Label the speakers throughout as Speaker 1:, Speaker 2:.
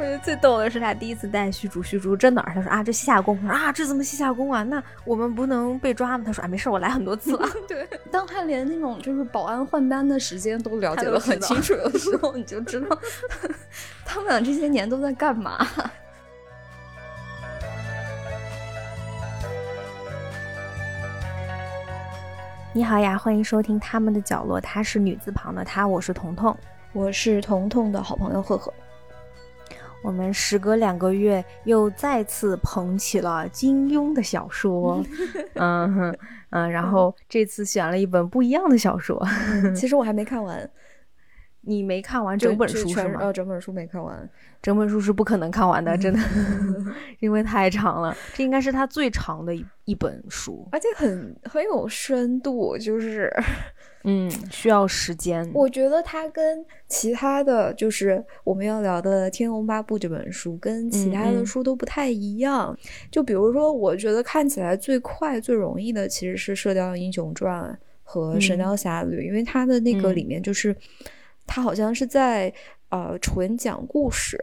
Speaker 1: 我觉得最逗的是他第一次带虚竹，虚竹这哪儿？他说啊，这西夏宫。我说啊，这怎么西夏宫啊？那我们不能被抓吗？他说啊，没事，我来很多次了。
Speaker 2: 对，当他连那种就是保安换班的时间都了解的很清楚的时 候，你就知道他们俩这些年都在干嘛。
Speaker 1: 你好呀，欢迎收听他们的角落。她是女字旁的她，我是彤彤，
Speaker 2: 我是彤彤的好朋友赫赫。
Speaker 1: 我们时隔两个月又再次捧起了金庸的小说，嗯嗯，然后这次选了一本不一样的小说。
Speaker 2: 其实我还没看完，
Speaker 1: 你没看完整本书是吗？
Speaker 2: 呃，整本书没看完，
Speaker 1: 整本书是不可能看完的，真的，因为太长了。这应该是他最长的一一本书，
Speaker 2: 而且很很有深度，就是。
Speaker 1: 嗯，需要时间。
Speaker 2: 我觉得它跟其他的就是我们要聊的《天龙八部》这本书，跟其他的书都不太一样。就比如说，我觉得看起来最快、最容易的其实是《射雕英雄传》和《神雕侠侣》，因为它的那个里面就是它好像是在呃纯讲故事。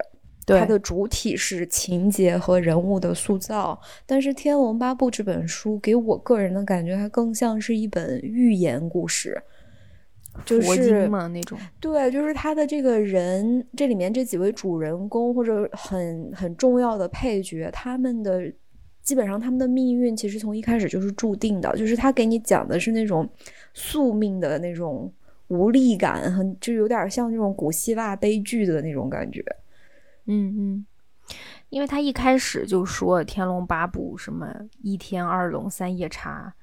Speaker 2: 它的主体是情节和人物的塑造，但是《天龙八部》这本书给我个人的感觉，它更像是一本寓言故事，就是
Speaker 1: 嘛那种。
Speaker 2: 对，就是他的这个人，这里面这几位主人公或者很很重要的配角，他们的基本上他们的命运其实从一开始就是注定的，就是他给你讲的是那种宿命的那种无力感，很就有点像那种古希腊悲剧的那种感觉。
Speaker 1: 嗯嗯，因为他一开始就说《天龙八部》什么一天二龙三夜叉，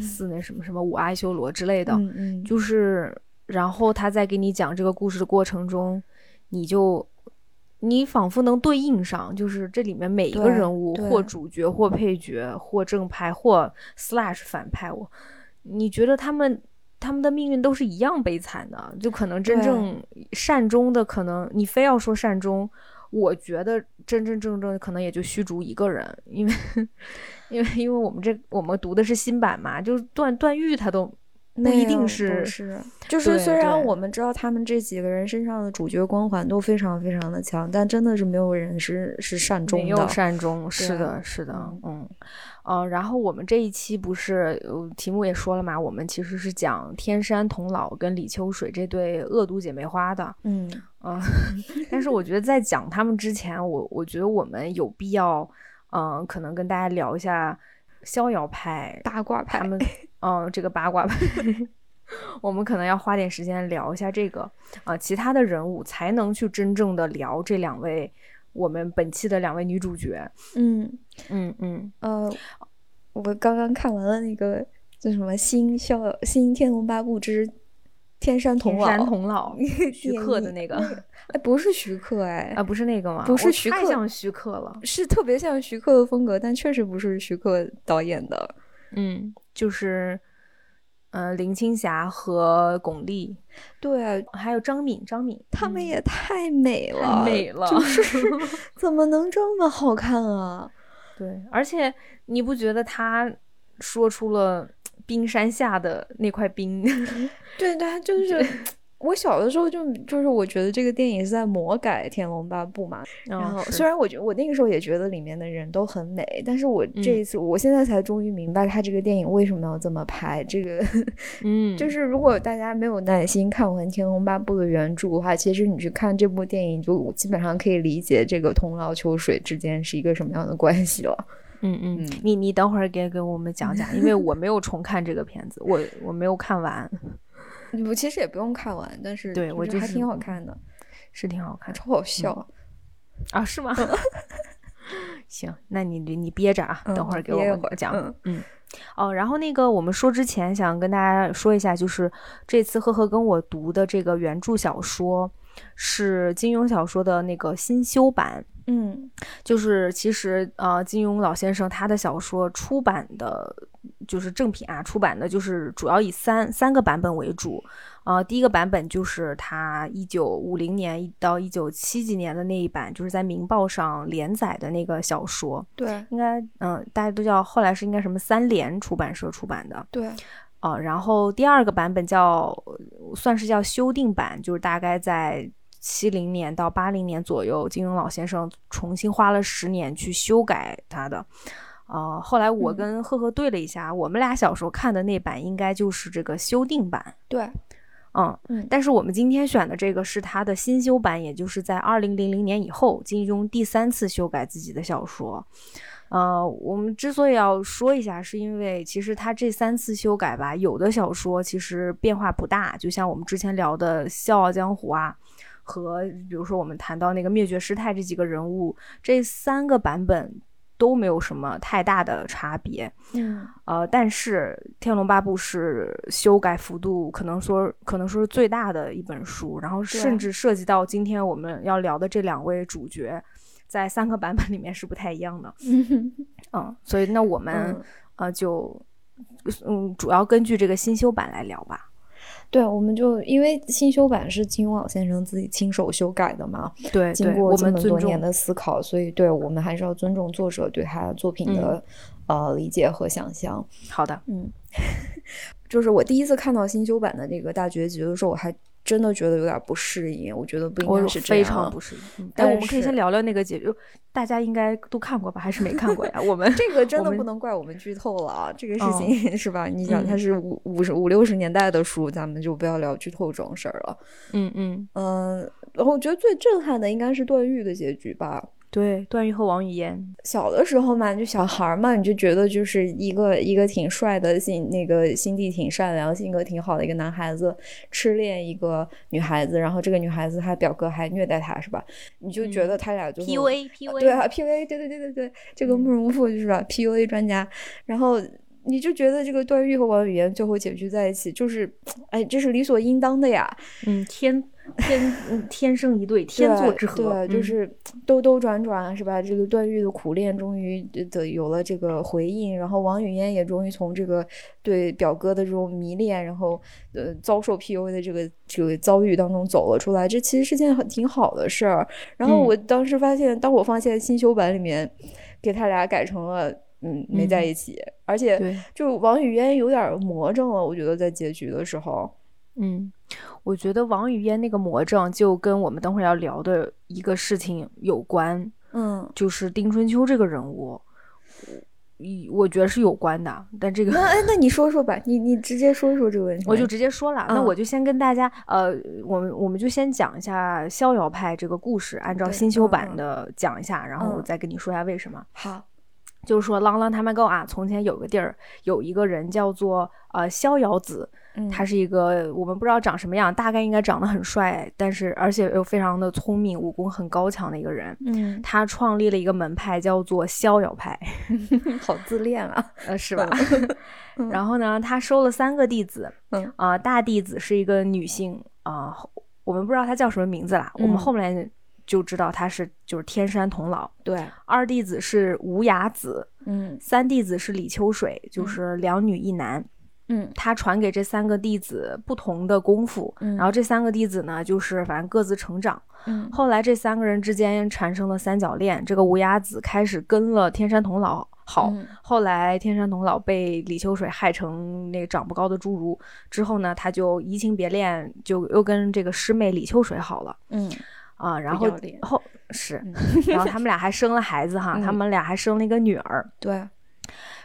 Speaker 1: 四。那什么什么五阿修罗之类的，就是，然后他在给你讲这个故事的过程中，你就你仿佛能对应上，就是这里面每一个人物，或主角，或配角，或正派，或 slash 反派，我你觉得他们他们的命运都是一样悲惨的，就可能真正。善终的，可能你非要说善终。我觉得真真正正可能也就虚竹一个人，因为，因为因为我们这我们读的是新版嘛，就是段段誉他都不一定是
Speaker 2: 是，就是虽然我们知道他们这几个人身上的主角光环都非常非常的强，但真的是没有人是是善终的，没
Speaker 1: 有善终，是的，是的，嗯。呃，然后我们这一期不是题目也说了嘛，我们其实是讲天山童姥跟李秋水这对恶毒姐妹花的，
Speaker 2: 嗯
Speaker 1: 嗯，但是我觉得在讲他们之前，我我觉得我们有必要，嗯，可能跟大家聊一下逍遥派、
Speaker 2: 八卦派，
Speaker 1: 他们，嗯，这个八卦派，我们可能要花点时间聊一下这个，啊，其他的人物才能去真正的聊这两位。我们本期的两位女主角，
Speaker 2: 嗯
Speaker 1: 嗯嗯
Speaker 2: 呃，我刚刚看完了那个叫什么《新笑新天龙八部之天山童姥》，
Speaker 1: 天山童姥，徐克的那个，
Speaker 2: 哎，不是徐克，哎，
Speaker 1: 啊，不是那个吗？
Speaker 2: 不是徐克，
Speaker 1: 太像徐克了，
Speaker 2: 是特别像徐克的风格，但确实不是徐克导演的，
Speaker 1: 嗯，就是。嗯，林青霞和巩俐，
Speaker 2: 对，
Speaker 1: 还有张敏，张敏，
Speaker 2: 他们也太美了，太
Speaker 1: 美了，
Speaker 2: 就是 怎么能这么好看啊？
Speaker 1: 对，而且你不觉得他说出了冰山下的那块冰？
Speaker 2: 对，对，就是。我小的时候就就是我觉得这个电影是在魔改《天龙八部》嘛，然后虽然我觉我那个时候也觉得里面的人都很美，但是我这一次我现在才终于明白他这个电影为什么要这么拍。这个，
Speaker 1: 嗯，
Speaker 2: 就是如果大家没有耐心看完《天龙八部》的原著的话，其实你去看这部电影，就基本上可以理解这个童姥秋水之间是一个什么样的关系了。
Speaker 1: 嗯嗯，你你等会儿给给我们讲讲，因为我没有重看这个片子，我我没有看完。
Speaker 2: 我其实也不用看完，但是
Speaker 1: 对我
Speaker 2: 觉得还挺好看的，
Speaker 1: 是挺好看，
Speaker 2: 超好笑
Speaker 1: 啊？是吗？行，那你你憋着啊，等会儿给我们讲。嗯嗯，哦，然后那个我们说之前想跟大家说一下，就是这次赫赫跟我读的这个原著小说是金庸小说的那个新修版。
Speaker 2: 嗯，
Speaker 1: 就是其实呃，金庸老先生他的小说出版的，就是正品啊，出版的就是主要以三三个版本为主。呃，第一个版本就是他一九五零年到一九七几年的那一版，就是在《明报》上连载的那个小说。
Speaker 2: 对，
Speaker 1: 应该嗯，大家都叫后来是应该什么三联出版社出版的。
Speaker 2: 对，
Speaker 1: 啊，然后第二个版本叫算是叫修订版，就是大概在。七零年到八零年左右，金庸老先生重新花了十年去修改他的。呃，后来我跟赫赫对了一下，我们俩小时候看的那版应该就是这个修订版。
Speaker 2: 对，
Speaker 1: 嗯嗯。但是我们今天选的这个是他的新修版，也就是在二零零零年以后，金庸第三次修改自己的小说。呃，我们之所以要说一下，是因为其实他这三次修改吧，有的小说其实变化不大，就像我们之前聊的《笑傲江湖》啊，和比如说我们谈到那个灭绝师太这几个人物，这三个版本都没有什么太大的差别。
Speaker 2: 嗯，
Speaker 1: 呃，但是《天龙八部》是修改幅度可能说可能说是最大的一本书，然后甚至涉及到今天我们要聊的这两位主角。在三个版本里面是不太一样的，嗯，所以那我们呃就嗯主要根据这个新修版来聊吧。
Speaker 2: 对，我们就因为新修版是金庸老先生自己亲手修改的嘛，
Speaker 1: 对，
Speaker 2: 经过这么多年的思考，所以对我们还是要尊重作者对他作品的呃理解和想象。
Speaker 1: 好的，
Speaker 2: 嗯，就是我第一次看到新修版的这个大结局的时候，我还。真的觉得有点不适应，我觉得不应该是这
Speaker 1: 样。非常不适应。但我们可以先聊聊那个结局，大家应该都看过吧？还是没看过呀？我们
Speaker 2: 这个真的不能怪我们剧透了啊！这个事情 是吧？你想，它是五五十五六十年代的书，咱们就不要聊剧透这种事儿了。
Speaker 1: 嗯嗯
Speaker 2: 嗯。然后我觉得最震撼的应该是段誉的结局吧。
Speaker 1: 对，段誉和王语嫣
Speaker 2: 小的时候嘛，就小孩嘛，你就觉得就是一个一个挺帅的心，那个心地挺善良、性格挺好的一个男孩子，痴恋一个女孩子，然后这个女孩子她表哥还虐待她，是吧？你就觉得他俩就
Speaker 1: P U A P U A
Speaker 2: 对啊 P U A 对对对对对，这个慕容复就是吧 P U A 专家，然后你就觉得这个段誉和王语嫣最后结局在一起，就是哎，这是理所应当的呀，
Speaker 1: 嗯，天。天天生一对，天作之合，
Speaker 2: 对，就是兜兜转转，是吧？这个段誉的苦练终于的有了这个回应，然后王语嫣也终于从这个对表哥的这种迷恋，然后呃遭受 PUA 的这个这个遭遇当中走了出来。这其实是件很挺好的事儿。然后我当时发现，当我发现新修版里面给他俩改成了嗯没在一起，而且就王语嫣有点魔怔了，我觉得在结局的时候。
Speaker 1: 嗯，我觉得王语嫣那个魔怔就跟我们等会儿要聊的一个事情有关，
Speaker 2: 嗯，
Speaker 1: 就是丁春秋这个人物，一我觉得是有关的。但这个，
Speaker 2: 那哎，那你说说吧，你你直接说说这个问题。
Speaker 1: 我就直接说了，那我就先跟大家，呃，我们我们就先讲一下逍遥派这个故事，按照新修版的讲一下，然后我再跟你说一下为什么。
Speaker 2: 好，
Speaker 1: 就是说，啷啷他们够啊，从前有个地儿，有一个人叫做呃逍遥子。他是一个我们不知道长什么样，大概应该长得很帅，但是而且又非常的聪明，武功很高强的一个人。
Speaker 2: 嗯，
Speaker 1: 他创立了一个门派，叫做逍遥派，
Speaker 2: 好自恋啊，
Speaker 1: 呃，是吧？然后呢，他收了三个弟子，
Speaker 2: 嗯
Speaker 1: 啊，大弟子是一个女性啊，我们不知道她叫什么名字啦，我们后面就知道她是就是天山童姥。
Speaker 2: 对，
Speaker 1: 二弟子是无崖子，
Speaker 2: 嗯，
Speaker 1: 三弟子是李秋水，就是两女一男。
Speaker 2: 嗯，
Speaker 1: 他传给这三个弟子不同的功夫，然后这三个弟子呢，就是反正各自成长。
Speaker 2: 嗯，
Speaker 1: 后来这三个人之间产生了三角恋，这个无崖子开始跟了天山童姥好，后来天山童姥被李秋水害成那个长不高的侏儒之后呢，他就移情别恋，就又跟这个师妹李秋水好了。
Speaker 2: 嗯，
Speaker 1: 啊，然后后是，然后他们俩还生了孩子哈，他们俩还生了一个女儿。
Speaker 2: 对，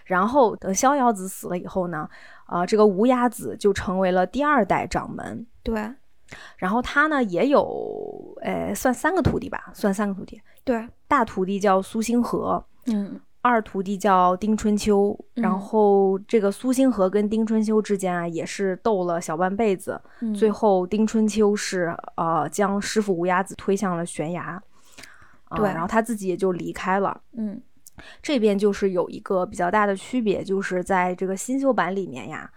Speaker 1: 然后等逍遥子死了以后呢？啊，这个无崖子就成为了第二代掌门。
Speaker 2: 对，
Speaker 1: 然后他呢也有，呃，算三个徒弟吧，算三个徒弟。
Speaker 2: 对，
Speaker 1: 大徒弟叫苏星河，
Speaker 2: 嗯，
Speaker 1: 二徒弟叫丁春秋。然后这个苏星河跟丁春秋之间啊，也是斗了小半辈子。最后丁春秋是呃将师傅无崖子推向了悬崖。
Speaker 2: 对，
Speaker 1: 然后他自己也就离开了。
Speaker 2: 嗯。
Speaker 1: 这边就是有一个比较大的区别，就是在这个新修版里面呀，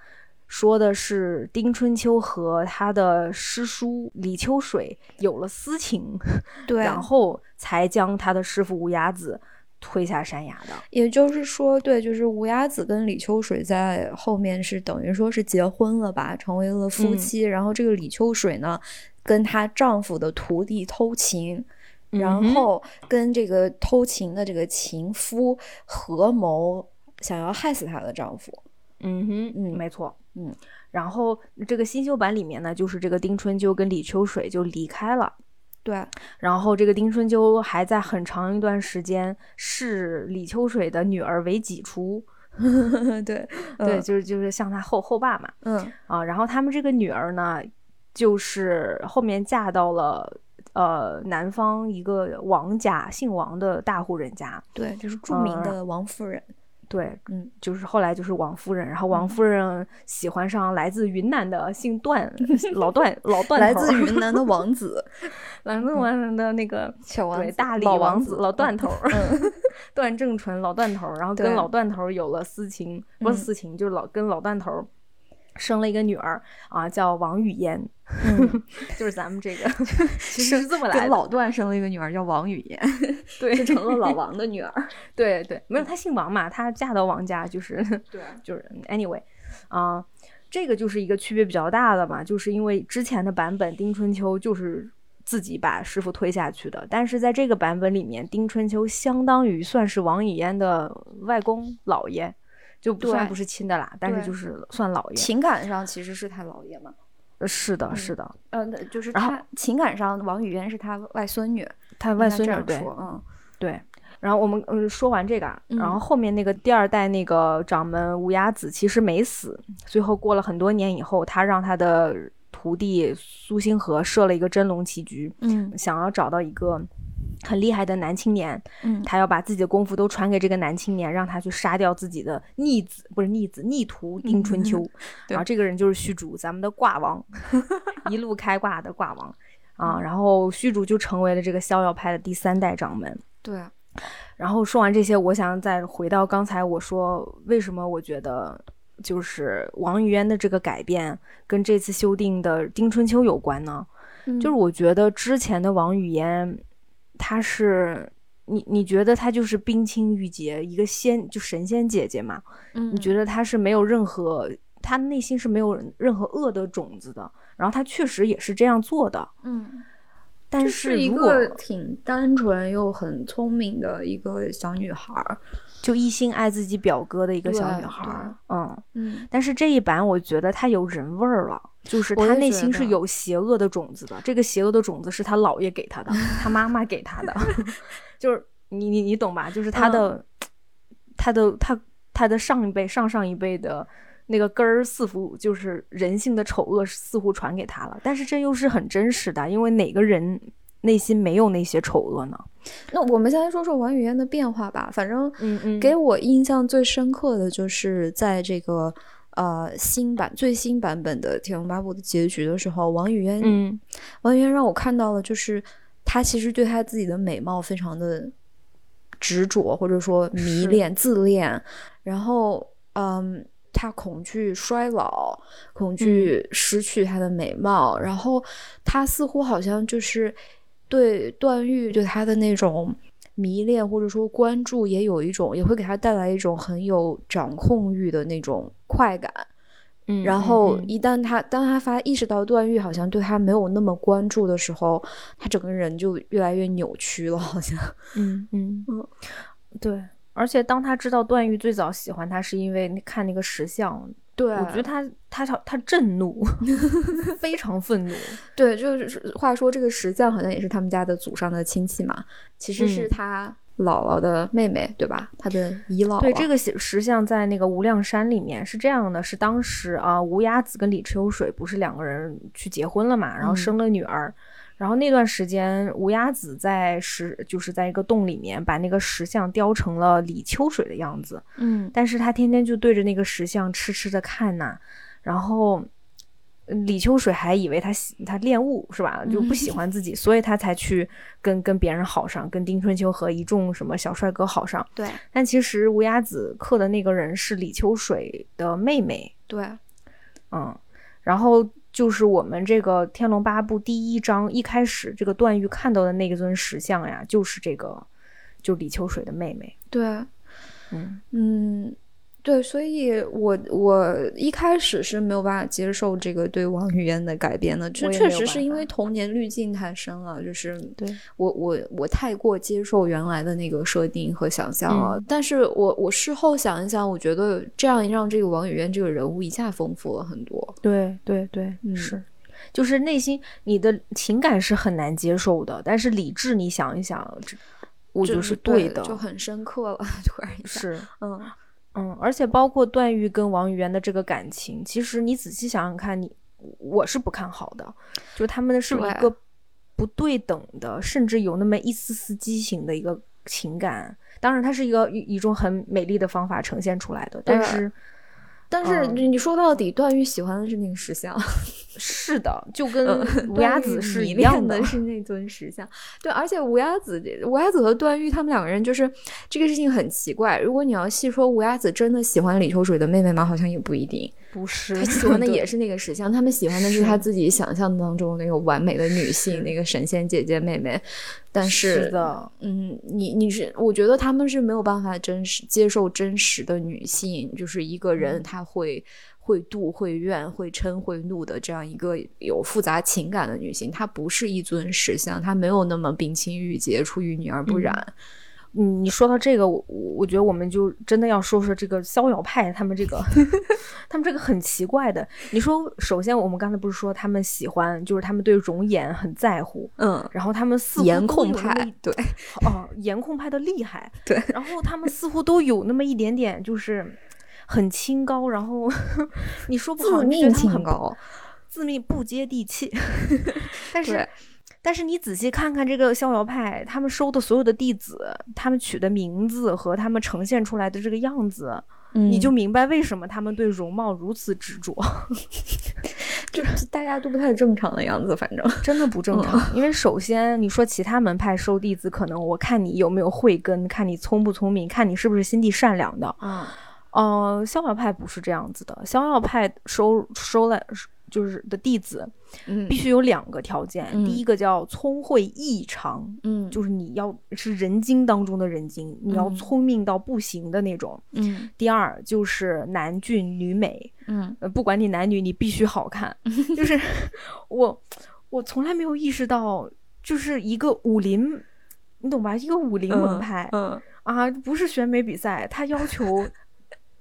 Speaker 1: 说的是丁春秋和他的师叔李秋水有了私情，
Speaker 2: 对，
Speaker 1: 然后才将他的师傅无崖子推下山崖的。
Speaker 2: 也就是说，对，就是无崖子跟李秋水在后面是等于说是结婚了吧，成为了夫妻。然后这个李秋水呢，跟她丈夫的徒弟偷情。然后跟这个偷情的这个情夫合谋，想要害死她的丈夫。
Speaker 1: 嗯哼，
Speaker 2: 嗯，
Speaker 1: 没错，
Speaker 2: 嗯。
Speaker 1: 然后这个新修版里面呢，就是这个丁春秋跟李秋水就离开了。
Speaker 2: 对，
Speaker 1: 然后这个丁春秋还在很长一段时间视李秋水的女儿为己出，
Speaker 2: 对
Speaker 1: 对，就是就是像他后后爸嘛，
Speaker 2: 嗯
Speaker 1: 啊，然后他们这个女儿呢，就是后面嫁到了呃南方一个王家，姓王的大户人家，
Speaker 2: 对，就是著名的王夫人。
Speaker 1: 对，
Speaker 2: 嗯，
Speaker 1: 就是后来就是王夫人，然后王夫人喜欢上来自云南的姓段 老段老段
Speaker 2: 来自云南的王子，
Speaker 1: 来自云南的那个
Speaker 2: 小王
Speaker 1: 对大理
Speaker 2: 王
Speaker 1: 子老段头，段正淳老段头，然后跟老段头有了私情，不是私情，就是老跟老段头。生了一个女儿啊，叫王语嫣，就是咱们这个 其实是这么来的。
Speaker 2: 老段生了一个女儿叫王语嫣，
Speaker 1: 对，
Speaker 2: 就成了老王的女儿。
Speaker 1: 对对，没有，她姓王嘛，她嫁到王家就是
Speaker 2: 对，
Speaker 1: 就是 anyway 啊，这个就是一个区别比较大的嘛，就是因为之前的版本丁春秋就是自己把师傅推下去的，但是在这个版本里面，丁春秋相当于算是王语嫣的外公姥爷。就不算不是亲的啦，但是就是算姥爷。
Speaker 2: 情感上其实是他姥爷嘛？
Speaker 1: 是的，是的。
Speaker 2: 嗯，就是他情感上，王语嫣是他外孙女，
Speaker 1: 他外孙女对，
Speaker 2: 嗯，
Speaker 1: 对。然后我们嗯说完这个，然后后面那个第二代那个掌门无崖子其实没死，最后过了很多年以后，他让他的徒弟苏星河设了一个真龙棋局，
Speaker 2: 嗯，
Speaker 1: 想要找到一个。很厉害的男青年，
Speaker 2: 嗯，
Speaker 1: 他要把自己的功夫都传给这个男青年，让他去杀掉自己的逆子，不是逆子，逆徒丁春秋。然后这个人就是虚竹，咱们的挂王，一路开挂的挂王 啊。然后虚竹就成为了这个逍遥派的第三代掌门。
Speaker 2: 对。
Speaker 1: 然后说完这些，我想再回到刚才我说，为什么我觉得就是王语嫣的这个改变跟这次修订的丁春秋有关呢？就是我觉得之前的王语嫣。她是你，你觉得她就是冰清玉洁，一个仙，就神仙姐姐嘛？
Speaker 2: 嗯，
Speaker 1: 你觉得她是没有任何，她内心是没有任何恶的种子的。然后她确实也是这样做的。
Speaker 2: 嗯，
Speaker 1: 但
Speaker 2: 是
Speaker 1: 一个
Speaker 2: 挺单纯又很聪明的一个小女孩，
Speaker 1: 就一心爱自己表哥的一个小女孩。嗯嗯，但是这一版我觉得她有人味儿了。就是她内心是有邪恶的种子的，这个邪恶的种子是她姥爷给她的，她妈妈给她的，就是你你你懂吧？就是她的，她的她她的上一辈上上一辈的那个根儿似乎就是人性的丑恶似乎传给她了，但是这又是很真实的，因为哪个人内心没有那些丑恶呢？
Speaker 2: 那我们先来说说王语嫣的变化吧，反正
Speaker 1: 嗯嗯，
Speaker 2: 给我印象最深刻的就是在这个。呃，新版最新版本的《天龙八部》的结局的时候，王语嫣，
Speaker 1: 嗯，
Speaker 2: 王语嫣让我看到了，就是她其实对她自己的美貌非常的执着，或者说迷恋、自恋。然后，嗯，她恐惧衰老，恐惧失去她的美貌。然后，她似乎好像就是对段誉对他的那种。迷恋或者说关注也有一种，也会给他带来一种很有掌控欲的那种快感。
Speaker 1: 嗯，
Speaker 2: 然后一旦他当他发意识到段誉好像对他没有那么关注的时候，他整个人就越来越扭曲了，好像。
Speaker 1: 嗯嗯嗯，对。而且当他知道段誉最早喜欢他是因为看那个石像。
Speaker 2: 对，
Speaker 1: 我觉得他他他他震怒，非常愤怒。
Speaker 2: 对，就是话说这个石像好像也是他们家的祖上的亲戚嘛，其实是他姥姥的妹妹，对吧？他的姨姥。
Speaker 1: 对，这个石像在那个无量山里面是这样的，是当时啊，无崖子跟李秋水不是两个人去结婚了嘛，然后生了女儿。然后那段时间，无崖子在石，就是在一个洞里面，把那个石像雕成了李秋水的样子。
Speaker 2: 嗯，
Speaker 1: 但是他天天就对着那个石像痴痴的看呐。然后李秋水还以为他喜他恋物是吧？就不喜欢自己，所以他才去跟跟别人好上，跟丁春秋和一众什么小帅哥好上。
Speaker 2: 对，
Speaker 1: 但其实无崖子刻的那个人是李秋水的妹妹。
Speaker 2: 对，
Speaker 1: 嗯，然后。就是我们这个《天龙八部》第一章一开始，这个段誉看到的那一尊石像呀，就是这个，就李秋水的妹妹。
Speaker 2: 对，
Speaker 1: 嗯
Speaker 2: 嗯。对，所以我我一开始是没有办法接受这个对王语嫣的改编的，这确实是因为童年滤镜太深了，就是
Speaker 1: 对
Speaker 2: 我我我太过接受原来的那个设定和想象了。但是我我事后想一想，我觉得这样让这个王语嫣这个人物一下丰富了很多。
Speaker 1: 对对对，是。就是内心你的情感是很难接受的，但是理智你想一想，我觉得是
Speaker 2: 对
Speaker 1: 的，
Speaker 2: 就很深刻了。突然一下，
Speaker 1: 是，
Speaker 2: 嗯
Speaker 1: 嗯，而且包括段誉跟王语嫣的这个感情，其实你仔细想想看，你我是不看好的，就他们的是一个不对等的，甚至有那么一丝丝畸形的一个情感。当然，它是一个一种很美丽的方法呈现出来的，但是。
Speaker 2: 但是你说到底，段誉喜欢的是那个石像，
Speaker 1: 是的，就跟 乌鸦子是一
Speaker 2: 样
Speaker 1: 的，
Speaker 2: 是那尊石像。对，而且乌鸦子，乌鸦子和段誉他们两个人就是这个事情很奇怪。如果你要细说，乌鸦子真的喜欢李秋水的妹妹吗？好像也不一定。
Speaker 1: 不是，
Speaker 2: 他喜欢的 也是那个石像，他们喜欢的是他自己想象当中那个完美的女性，那个神仙姐姐妹妹。但
Speaker 1: 是，是的，
Speaker 2: 嗯，你你是，我觉得他们是没有办法真实接受真实的女性，就是一个人他会会妒会怨会嗔会怒的这样一个有复杂情感的女性，她不是一尊石像，她没有那么冰清玉洁，出淤泥而不染。
Speaker 1: 嗯，你说到这个，我我觉得我们就真的要说说这个逍遥派他们这个，他们这个很奇怪的。你说，首先我们刚才不是说他们喜欢，就是他们对容颜很在乎，
Speaker 2: 嗯，
Speaker 1: 然后他们似乎
Speaker 2: 颜控派，对，
Speaker 1: 哦，颜控派的厉害，
Speaker 2: 对，
Speaker 1: 然后他们似乎都有那么一点点，就是很清高，然后 你说不好，
Speaker 2: 自命清高，
Speaker 1: 自命不接地气，但是。但是你仔细看看这个逍遥派，他们收的所有的弟子，他们取的名字和他们呈现出来的这个样子，你就明白为什么他们对容貌如此执着。
Speaker 2: 就是大家都不太正常的样子，反正
Speaker 1: 真的不正常。因为首先你说其他门派收弟子，可能我看你有没有慧根，看你聪不聪明，看你是不是心地善良的。
Speaker 2: 嗯，
Speaker 1: 呃，逍遥派不是这样子的，逍遥派收收了。就是的弟子，必须有两个条件。第一个叫聪慧异常，
Speaker 2: 嗯，
Speaker 1: 就是你要是人精当中的人精，你要聪明到不行的那种。
Speaker 2: 嗯。
Speaker 1: 第二就是男俊女美，
Speaker 2: 嗯，
Speaker 1: 不管你男女，你必须好看。就是我，我从来没有意识到，就是一个武林，你懂吧？一个武林门派，
Speaker 2: 嗯
Speaker 1: 啊，不是选美比赛，他要求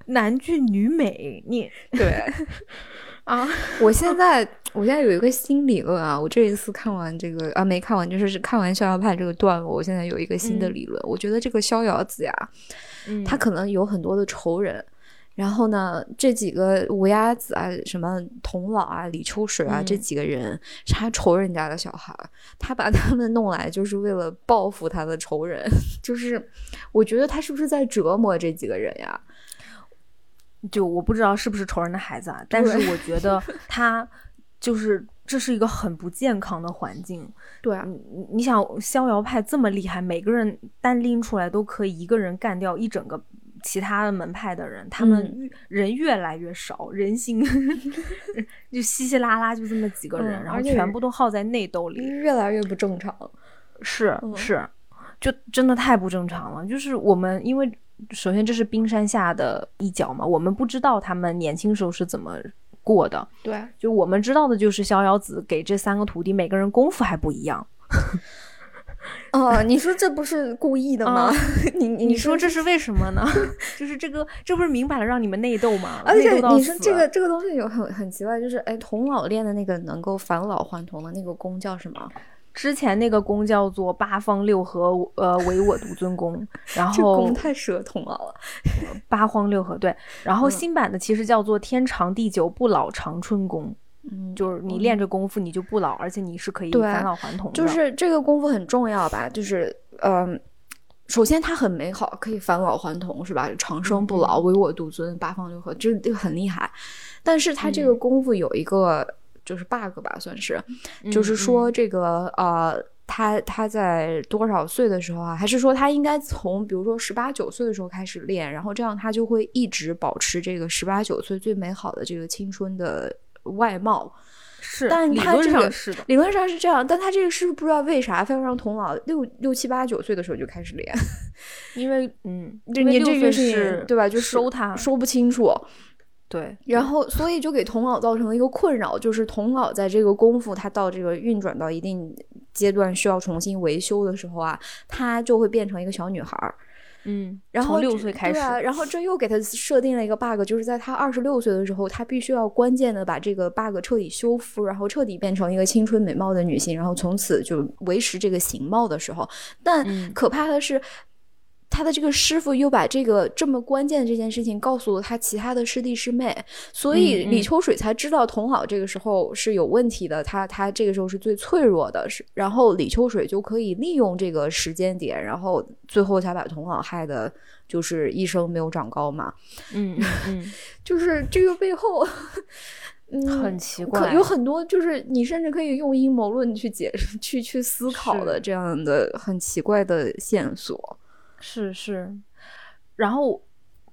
Speaker 1: 男俊女美，你
Speaker 2: 对。
Speaker 1: 啊！
Speaker 2: 我现在我现在有一个新理论啊！我这一次看完这个啊，没看完，就是看完《逍遥派》这个段落，我现在有一个新的理论。我觉得这个逍遥子呀，他可能有很多的仇人。然后呢，这几个乌鸦子啊，什么童老啊、李秋水啊，这几个人是他仇人家的小孩，他把他们弄来就是为了报复他的仇人。就是我觉得他是不是在折磨这几个人呀？
Speaker 1: 就我不知道是不是仇人的孩子啊，但是我觉得 他就是这是一个很不健康的环境。
Speaker 2: 对啊，
Speaker 1: 你你想逍遥派这么厉害，每个人单拎出来都可以一个人干掉一整个其他的门派的人，他们人越来越少，人心 就稀稀拉拉就这么几个人，然后全部都耗在内斗里，
Speaker 2: 越来越不正常。
Speaker 1: 是是，就真的太不正常了。就是我们因为。首先，这是冰山下的一角嘛，我们不知道他们年轻时候是怎么过的。
Speaker 2: 对，
Speaker 1: 就我们知道的就是逍遥子给这三个徒弟每个人功夫还不一样。
Speaker 2: 哦，你说这不是故意的吗？你
Speaker 1: 你说这是为什么呢？就是这个，这不是明摆了让你们内斗吗？
Speaker 2: 而且你说这个这个东西有很很奇怪，就是哎，童老练的那个能够返老还童的那个功叫什么？
Speaker 1: 之前那个功叫做八方六合，呃，唯我独尊功。然 后
Speaker 2: 功太适合童老了。
Speaker 1: 八荒六合对，然后新版的其实叫做天长地久不老长春功。
Speaker 2: 嗯，
Speaker 1: 就是你练这功夫你就不老，而且你是可以返老还童的。
Speaker 2: 就是这个功夫很重要吧？就是嗯，首先它很美好，可以返老还童，是吧？长生不老，唯我独尊，八方六合，这这个很厉害。但是它这个功夫有一个。就是 bug 吧，算是，就是说这个呃，他他在多少岁的时候啊？还是说他应该从比如说十八九岁的时候开始练，然后这样他就会一直保持这个十八九岁最美好的这个青春的外貌。
Speaker 1: 是，
Speaker 2: 但他这个
Speaker 1: 是的，
Speaker 2: 理论上是这样，但他这个是不知道为啥非要让童老六六七八九岁的时候就开始练，
Speaker 1: 因为嗯，
Speaker 2: 就你这个
Speaker 1: 是
Speaker 2: 对吧？就
Speaker 1: 收他
Speaker 2: 说不清楚。
Speaker 1: 对，
Speaker 2: 然后所以就给童老造成了一个困扰，就是童老在这个功夫他到这个运转到一定阶段需要重新维修的时候啊，他就会变成一个小女孩儿。
Speaker 1: 嗯，
Speaker 2: 然后
Speaker 1: 六岁开始，
Speaker 2: 然后这又给他设定了一个 bug，就是在他二十六岁的时候，他必须要关键的把这个 bug 彻底修复，然后彻底变成一个青春美貌的女性，然后从此就维持这个形貌的时候，但可怕的是。他的这个师傅又把这个这么关键的这件事情告诉了他其他的师弟师妹，所以李秋水才知道童老这个时候是有问题的，他他这个时候是最脆弱的，是然后李秋水就可以利用这个时间点，然后最后才把童老害的，就是一生没有长高嘛。
Speaker 1: 嗯嗯嗯，
Speaker 2: 就是这个背后，嗯，
Speaker 1: 很奇怪，
Speaker 2: 有很多就是你甚至可以用阴谋论去解释、去去思考的这样的很奇怪的线索。
Speaker 1: 是是，然后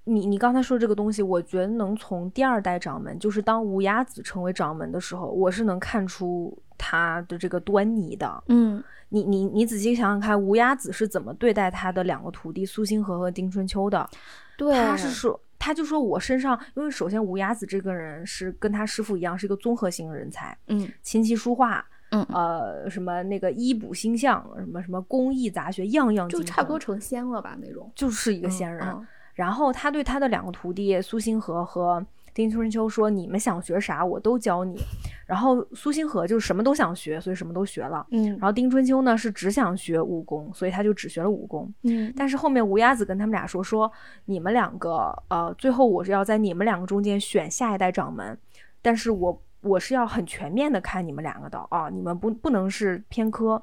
Speaker 1: 你你刚才说这个东西，我觉得能从第二代掌门，就是当无崖子成为掌门的时候，我是能看出他的这个端倪的。
Speaker 2: 嗯，
Speaker 1: 你你你仔细想想看，无崖子是怎么对待他的两个徒弟苏星河和丁春秋的？
Speaker 2: 对，
Speaker 1: 他是说，他就说我身上，因为首先无崖子这个人是跟他师傅一样，是一个综合型人才。
Speaker 2: 嗯，
Speaker 1: 琴棋书画。
Speaker 2: 嗯，
Speaker 1: 呃，什么那个医卜星象，什么什么工艺杂学，样样
Speaker 2: 就差不多成仙了吧那种，
Speaker 1: 就是一个仙人。然后他对他的两个徒弟苏星河和丁春秋说：“你们想学啥，我都教你。”然后苏星河就是什么都想学，所以什么都学了。
Speaker 2: 嗯。
Speaker 1: 然后丁春秋呢是只想学武功，所以他就只学了武功。
Speaker 2: 嗯。
Speaker 1: 但是后面无崖子跟他们俩说：“说你们两个，呃，最后我是要在你们两个中间选下一代掌门，但是我。”我是要很全面的看你们两个的啊，你们不不能是偏科，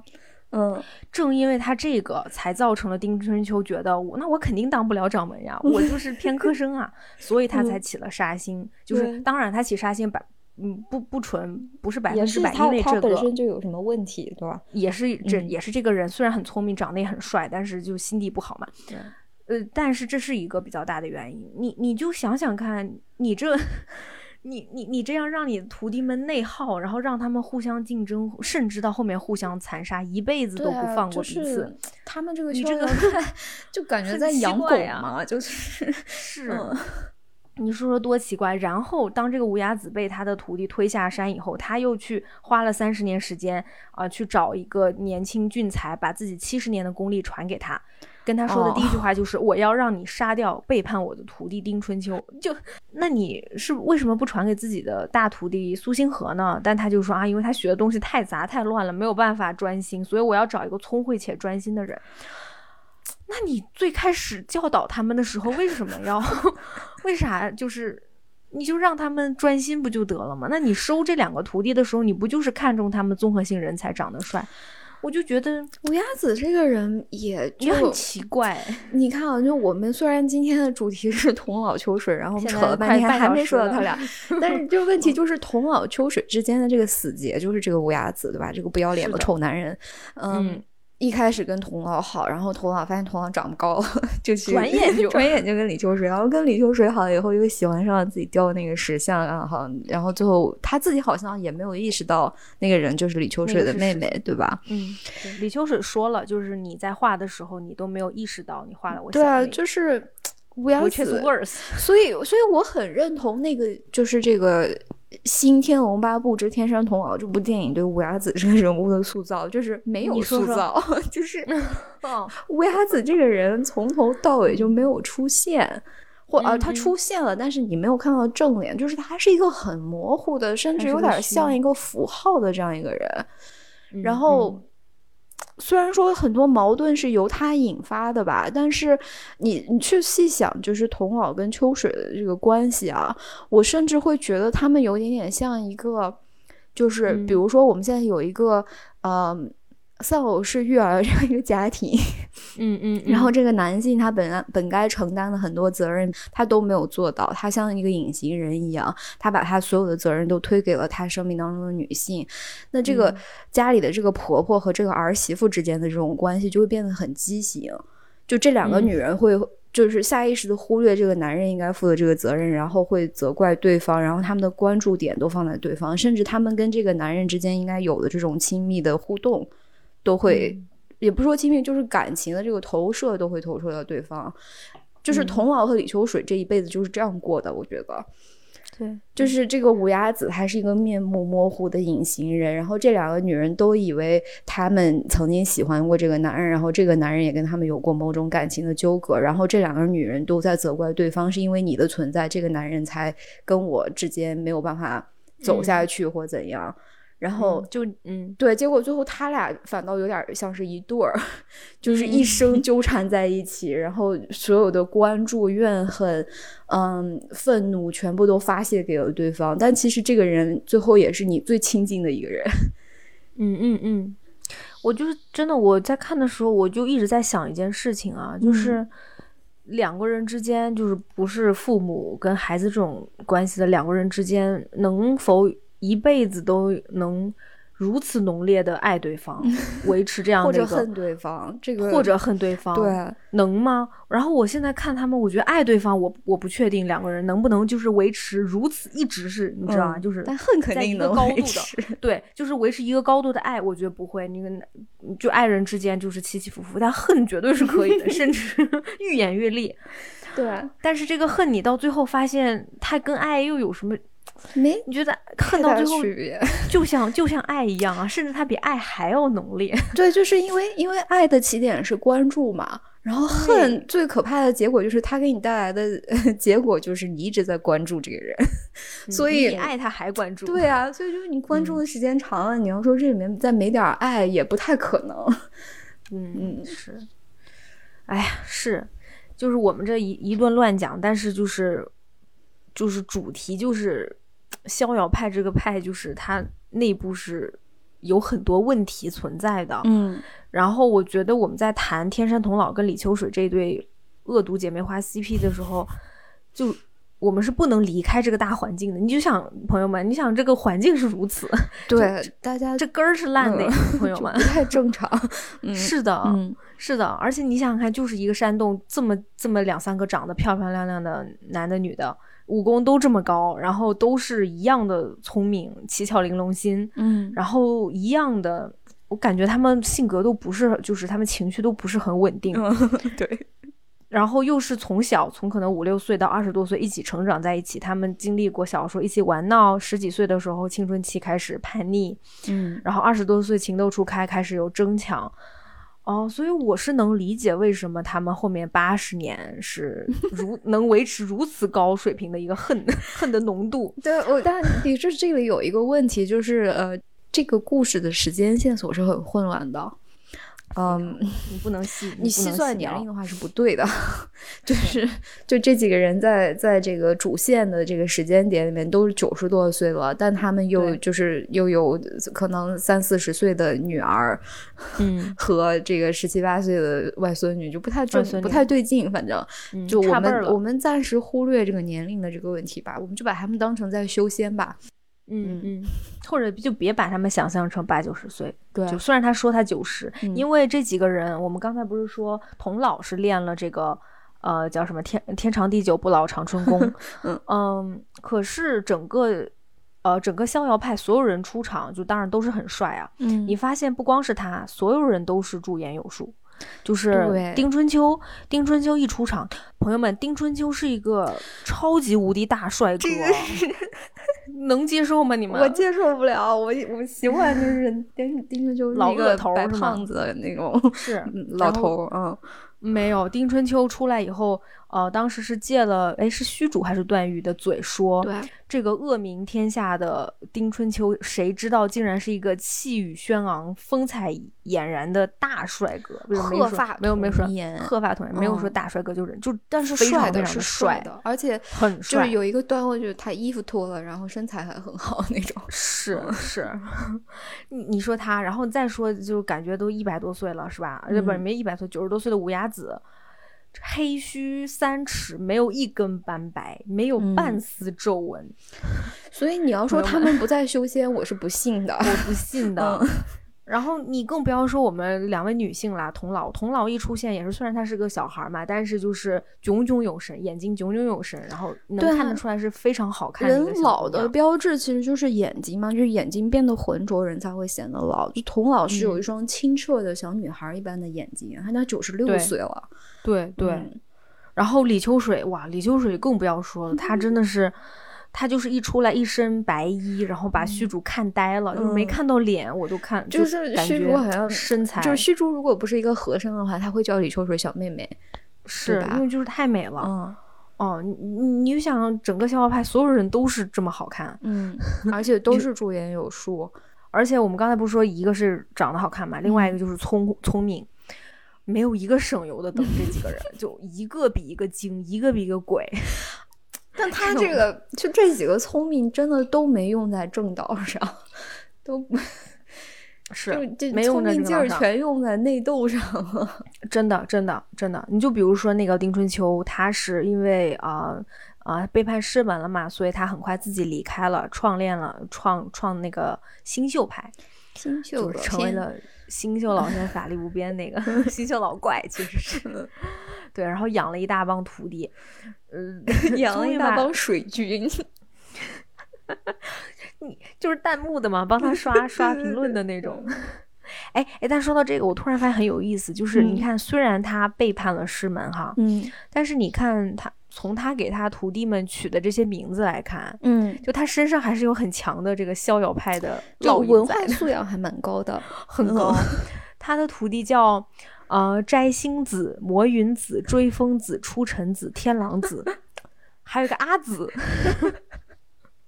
Speaker 2: 嗯，
Speaker 1: 正因为他这个才造成了丁春秋觉得我那我肯定当不了掌门呀，我就是偏科生啊，所以他才起了杀心，就是当然他起杀心百嗯不不纯不是百分之百，因为这个
Speaker 2: 本身就有什么问题对吧？
Speaker 1: 也是？这也是这个人虽然很聪明，长得也很帅，但是就心地不好嘛，呃，但是这是一个比较大的原因，你你就想想看，你这。你你你这样让你徒弟们内耗，然后让他们互相竞争，甚至到后面互相残杀，一辈子都不放过彼此。
Speaker 2: 他们这个
Speaker 1: 你这个
Speaker 2: 就感觉在养狗嘛，就是
Speaker 1: 是。你说说多奇怪！然后当这个无崖子被他的徒弟推下山以后，他又去花了三十年时间啊，去找一个年轻俊才，把自己七十年的功力传给他。跟他说的第一句话就是：“我要让你杀掉背叛我的徒弟丁春秋。”就那你是为什么不传给自己的大徒弟苏星河呢？但他就说啊，因为他学的东西太杂太乱了，没有办法专心，所以我要找一个聪慧且专心的人。那你最开始教导他们的时候，为什么要？为啥就是你就让他们专心不就得了吗？那你收这两个徒弟的时候，你不就是看中他们综合性人才，长得帅？我就觉得
Speaker 2: 乌鸦子这个人也
Speaker 1: 也很奇怪。
Speaker 2: 你看啊，就我们虽然今天的主题是童老秋水，然后扯了半天还没说到他俩，但是就问题就是童老秋水之间的这个死结，就是这个乌鸦子，对吧？这个不要脸的丑男人，嗯。一开始跟童老好，然后童老发现童老长不高，就去
Speaker 1: 转眼就
Speaker 2: 转眼就跟李秋水，然后跟李秋水好了以后，又喜欢上了自己雕的那个石像，然后然后最后他自己好像也没有意识到那个人就是李秋水的妹妹，对吧？
Speaker 1: 嗯，李秋水说了，就是你在画的时候，你都没有意识到你画了我。
Speaker 2: 对啊，就是乌鸦子，所以所以我很认同那个，就是这个。新《天龙八部之天山童姥》这部电影对乌鸦子这个人物的塑造，就是没有塑造，就是 乌鸦子这个人从头到尾就没有出现，或呃他出现了，但是你没有看到正脸，就是他是一个很模糊的，甚至有点像一个符号的这样一个人，然后。虽然说很多矛盾是由他引发的吧，但是你你去细想，就是童老跟秋水的这个关系啊，我甚至会觉得他们有点点像一个，就是比如说我们现在有一个，嗯。丧偶式育儿这样一个家庭，
Speaker 1: 嗯嗯，
Speaker 2: 然后这个男性他本本该承担的很多责任，他都没有做到，他像一个隐形人一样，他把他所有的责任都推给了他生命当中的女性。那这个家里的这个婆婆和这个儿媳妇之间的这种关系就会变得很畸形，就这两个女人会就是下意识的忽略这个男人应该负的这个责任，然后会责怪对方，然后他们的关注点都放在对方，甚至他们跟这个男人之间应该有的这种亲密的互动。都会，也不说亲密，就是感情的这个投射都会投射到对方。就是童老和李秋水这一辈子就是这样过的，我觉得。
Speaker 1: 对，
Speaker 2: 就是这个无崖子，他是一个面目模糊的隐形人。然后这两个女人都以为他们曾经喜欢过这个男人，然后这个男人也跟他们有过某种感情的纠葛。然后这两个女人都在责怪对方，是因为你的存在，这个男人才跟我之间没有办法走下去或怎样。然后
Speaker 1: 就嗯，
Speaker 2: 对，结果最后他俩反倒有点像是一对儿，就是一生纠缠在一起，然后所有的关注、怨恨、嗯、愤怒全部都发泄给了对方。但其实这个人最后也是你最亲近的一个人。
Speaker 1: 嗯嗯嗯，我就是真的，我在看的时候，我就一直在想一件事情啊，就是两个人之间，就是不是父母跟孩子这种关系的两个人之间，能否？一辈子都能如此浓烈的爱对方，维持这样
Speaker 2: 的或者恨对方，这个
Speaker 1: 或者恨对方，
Speaker 2: 对，
Speaker 1: 能吗？然后我现在看他们，我觉得爱对方，我我不确定两个人能不能就是维持如此一直是，你知道吗？就是
Speaker 2: 但恨肯定能
Speaker 1: 高度的，对，就是维持一个高度的爱，我觉得不会。那个就爱人之间就是起起伏伏，但恨绝对是可以的，甚至愈演愈烈。
Speaker 2: 对，
Speaker 1: 但是这个恨你到最后发现，它跟爱又有什么？
Speaker 2: 没，
Speaker 1: 你觉得看到最后 就像就像爱一样啊，甚至它比爱还要浓烈。
Speaker 2: 对，就是因为因为爱的起点是关注嘛，然后恨最可怕的结果就是它给你带来的 结果就是你一直在关注这个人，所以
Speaker 1: 你爱他还关注。
Speaker 2: 对啊，所以就是你关注的时间长了，你要说这里面再没点爱也不太可能。
Speaker 1: 嗯嗯是，哎呀是，就是我们这一一顿乱讲，但是就是就是主题就是。逍遥派这个派就是它内部是有很多问题存在的，
Speaker 2: 嗯，
Speaker 1: 然后我觉得我们在谈天山童姥跟李秋水这对恶毒姐妹花 CP 的时候，就我们是不能离开这个大环境的。你就想朋友们，你想这个环境是如此，
Speaker 2: 对大家
Speaker 1: 这根儿是烂的，朋友们
Speaker 2: 不太正常。
Speaker 1: 是的，
Speaker 2: 嗯，
Speaker 1: 是的，而且你想想看，就是一个山洞，这么这么两三个长得漂漂亮亮的男的女的。武功都这么高，然后都是一样的聪明、七窍玲珑心，
Speaker 2: 嗯，
Speaker 1: 然后一样的，我感觉他们性格都不是，就是他们情绪都不是很稳定，
Speaker 2: 对。
Speaker 1: 然后又是从小从可能五六岁到二十多岁一起成长在一起，他们经历过小时候一起玩闹，十几岁的时候青春期开始叛逆，
Speaker 2: 嗯，
Speaker 1: 然后二十多岁情窦初开，开始有争抢。哦，所以我是能理解为什么他们后面八十年是 如能维持如此高水平的一个恨恨的浓度。
Speaker 2: 对，我但你这这里有一个问题，就是呃，这个故事的时间线索是很混乱的。嗯，
Speaker 1: 你不能 细，
Speaker 2: 你细算年龄的话是不对的，就是就这几个人在在这个主线的这个时间点里面都是九十多岁了，但他们又就是又有可能三四十岁的女儿，
Speaker 1: 嗯，
Speaker 2: 和这个十七八岁的外孙女就不太正，不太对劲，反正就我们我们暂时忽略这个年龄的这个问题吧，我们就把他们当成在修仙吧。
Speaker 1: 嗯嗯，或者就别把他们想象成八九十岁。
Speaker 2: 对，
Speaker 1: 就虽然他说他九十，因为这几个人，我们刚才不是说童老是练了这个，呃，叫什么天天长地久不老长春功。
Speaker 2: 嗯
Speaker 1: 嗯，可是整个呃整个逍遥派所有人出场，就当然都是很帅啊。
Speaker 2: 嗯，
Speaker 1: 你发现不光是他，所有人都是驻颜有术。就是丁春秋，丁春秋一出场，朋友们，丁春秋是一个超级无敌大帅哥，能接受吗？你们？
Speaker 2: 我接受不了，我我喜欢就 是丁丁春秋
Speaker 1: 老
Speaker 2: 个
Speaker 1: 头
Speaker 2: 白胖子的那种，
Speaker 1: 是
Speaker 2: 老头，嗯。
Speaker 1: 没有，丁春秋出来以后，呃，当时是借了，哎，是虚竹还是段誉的嘴说，
Speaker 2: 对。
Speaker 1: 这个恶名天下的丁春秋，谁知道竟然是一个气宇轩昂、风采俨然的大帅哥，
Speaker 2: 鹤发
Speaker 1: 没有没有说，鹤发童颜，没有说大帅哥就是就，
Speaker 2: 但是
Speaker 1: 帅
Speaker 2: 的
Speaker 1: 是
Speaker 2: 帅
Speaker 1: 的，
Speaker 2: 而且
Speaker 1: 很帅，
Speaker 2: 就是有一个段落，就是他衣服脱了，然后身材还很好那种，
Speaker 1: 是是，你你说他，然后再说，就感觉都一百多岁了，是吧？呃，不是没一百岁，九十多岁的无崖子。黑须三尺，没有一根斑白，没有半丝皱纹，
Speaker 2: 所以你要说他们不在修仙，我是不信的，
Speaker 1: 我不信的。然后你更不要说我们两位女性啦，童老，童老一出现也是，虽然他是个小孩嘛，但是就是炯炯有神，眼睛炯炯有神，然后能看得出来是非常好看。
Speaker 2: 人老的标志其实就是眼睛嘛，就是眼睛变得浑浊，人才会显得老。就童老是有一双清澈的小女孩一般的眼睛，他那九十六岁了。
Speaker 1: 对对。然后李秋水，哇，李秋水更不要说了，她真的是。他就是一出来一身白衣，然后把虚竹看呆了，就是没看到脸，我就看就
Speaker 2: 是虚竹好像
Speaker 1: 身材，
Speaker 2: 就是虚竹如果不是一个和尚的话，他会叫李秋水小妹妹，
Speaker 1: 是因为就是太美了。嗯，哦，你你你就想整个逍遥派所有人都是这么好看，
Speaker 2: 嗯，而且都是驻颜有术，
Speaker 1: 而且我们刚才不是说一个是长得好看嘛，另外一个就是聪聪明，没有一个省油的灯，这几个人就一个比一个精，一个比一个鬼。
Speaker 2: 但他这个就这几个聪明，真的都没用在正道上，都
Speaker 1: 是
Speaker 2: 没用在劲儿全用在内斗上了。
Speaker 1: 真的，真的，真的。你就比如说那个丁春秋，他是因为啊啊背叛师门了嘛，所以他很快自己离开了，创练了创创那个新秀派，
Speaker 2: 新秀
Speaker 1: 成为了新秀老仙法力无边那个 新秀老怪，其实是。对，然后养了一大帮徒弟，嗯，
Speaker 2: 养了一大帮水军，
Speaker 1: 你就是弹幕的嘛，帮他刷 刷评论的那种。哎哎，但说到这个，我突然发现很有意思，就是你看，虽然他背叛了师门哈，
Speaker 2: 嗯，
Speaker 1: 但是你看他从他给他徒弟们取的这些名字来看，
Speaker 2: 嗯，
Speaker 1: 就他身上还是有很强的这个逍遥派的
Speaker 2: 文化素养，还蛮高的，
Speaker 1: 很高。他的徒弟叫。呃，摘星子、魔云子、追风子、出尘子、天狼子，还有个阿紫。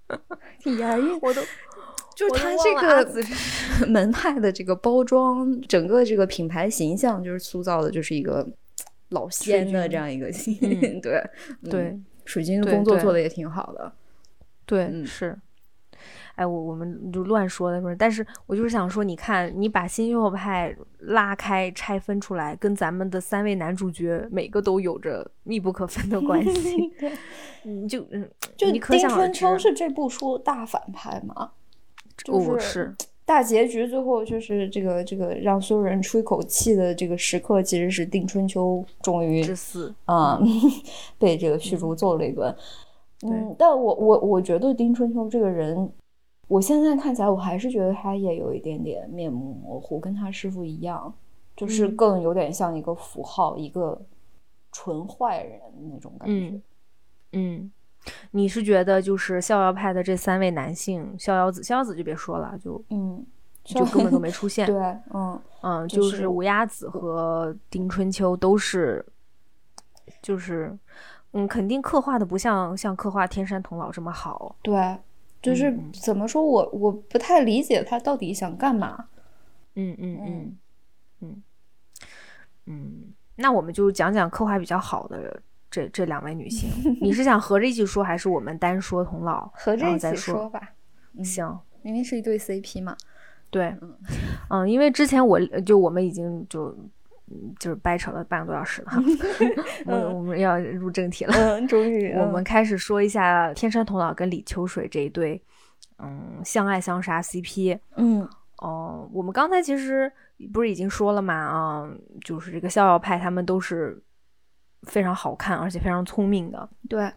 Speaker 2: 押韵，
Speaker 1: 我都
Speaker 2: 就是他这个门派的这个包装，整个这个品牌形象就是塑造的，就是一个老仙的这样一个形。对
Speaker 1: 对，
Speaker 2: 水晶的工作做的也挺好的。
Speaker 1: 对，是。哎，我我们就乱说的，说，但是我就是想说，你看，你把新秀派拉开拆分出来，跟咱们的三位男主角每个都有着密不可分的关系。嗯，就嗯，
Speaker 2: 就
Speaker 1: 丁
Speaker 2: 春秋是这部书大反派吗？就是大结局最后就是这个这个让所有人出一口气的这个时刻，其实是丁春秋终于啊，被这个虚竹揍了一顿。嗯，但我我我觉得丁春秋这个人。我现在看起来，我还是觉得他也有一点点面目模糊，跟他师傅一样，就是更有点像一个符号，一个纯坏人那种感
Speaker 1: 觉。嗯，你是觉得就是逍遥派的这三位男性，逍遥子，逍遥子就别说了，就
Speaker 2: 嗯，
Speaker 1: 就根本都没出现。
Speaker 2: 对，嗯
Speaker 1: 嗯，
Speaker 2: 就
Speaker 1: 是无崖子和丁春秋都是，就是嗯，肯定刻画的不像像刻画天山童姥这么好。
Speaker 2: 对。就是怎么说，我我不太理解他到底想干嘛。
Speaker 1: 嗯嗯嗯嗯嗯，那我们就讲讲刻画比较好的这这两位女性。你是想合着一起说，还是我们单说童姥？
Speaker 2: 合着一起
Speaker 1: 说
Speaker 2: 吧。
Speaker 1: 行，
Speaker 2: 明明是一对 CP 嘛。
Speaker 1: 对，嗯，因为之前我就我们已经就。就是掰扯了半个多小时了哈，我我们要入正题了。
Speaker 2: 嗯，终于，
Speaker 1: 我们开始说一下天山童姥跟李秋水这一对，嗯，相爱相杀 CP。
Speaker 2: 嗯，
Speaker 1: 哦，我们刚才其实不是已经说了嘛？啊，就是这个逍遥派他们都是非常好看而且非常聪明的。
Speaker 2: 对。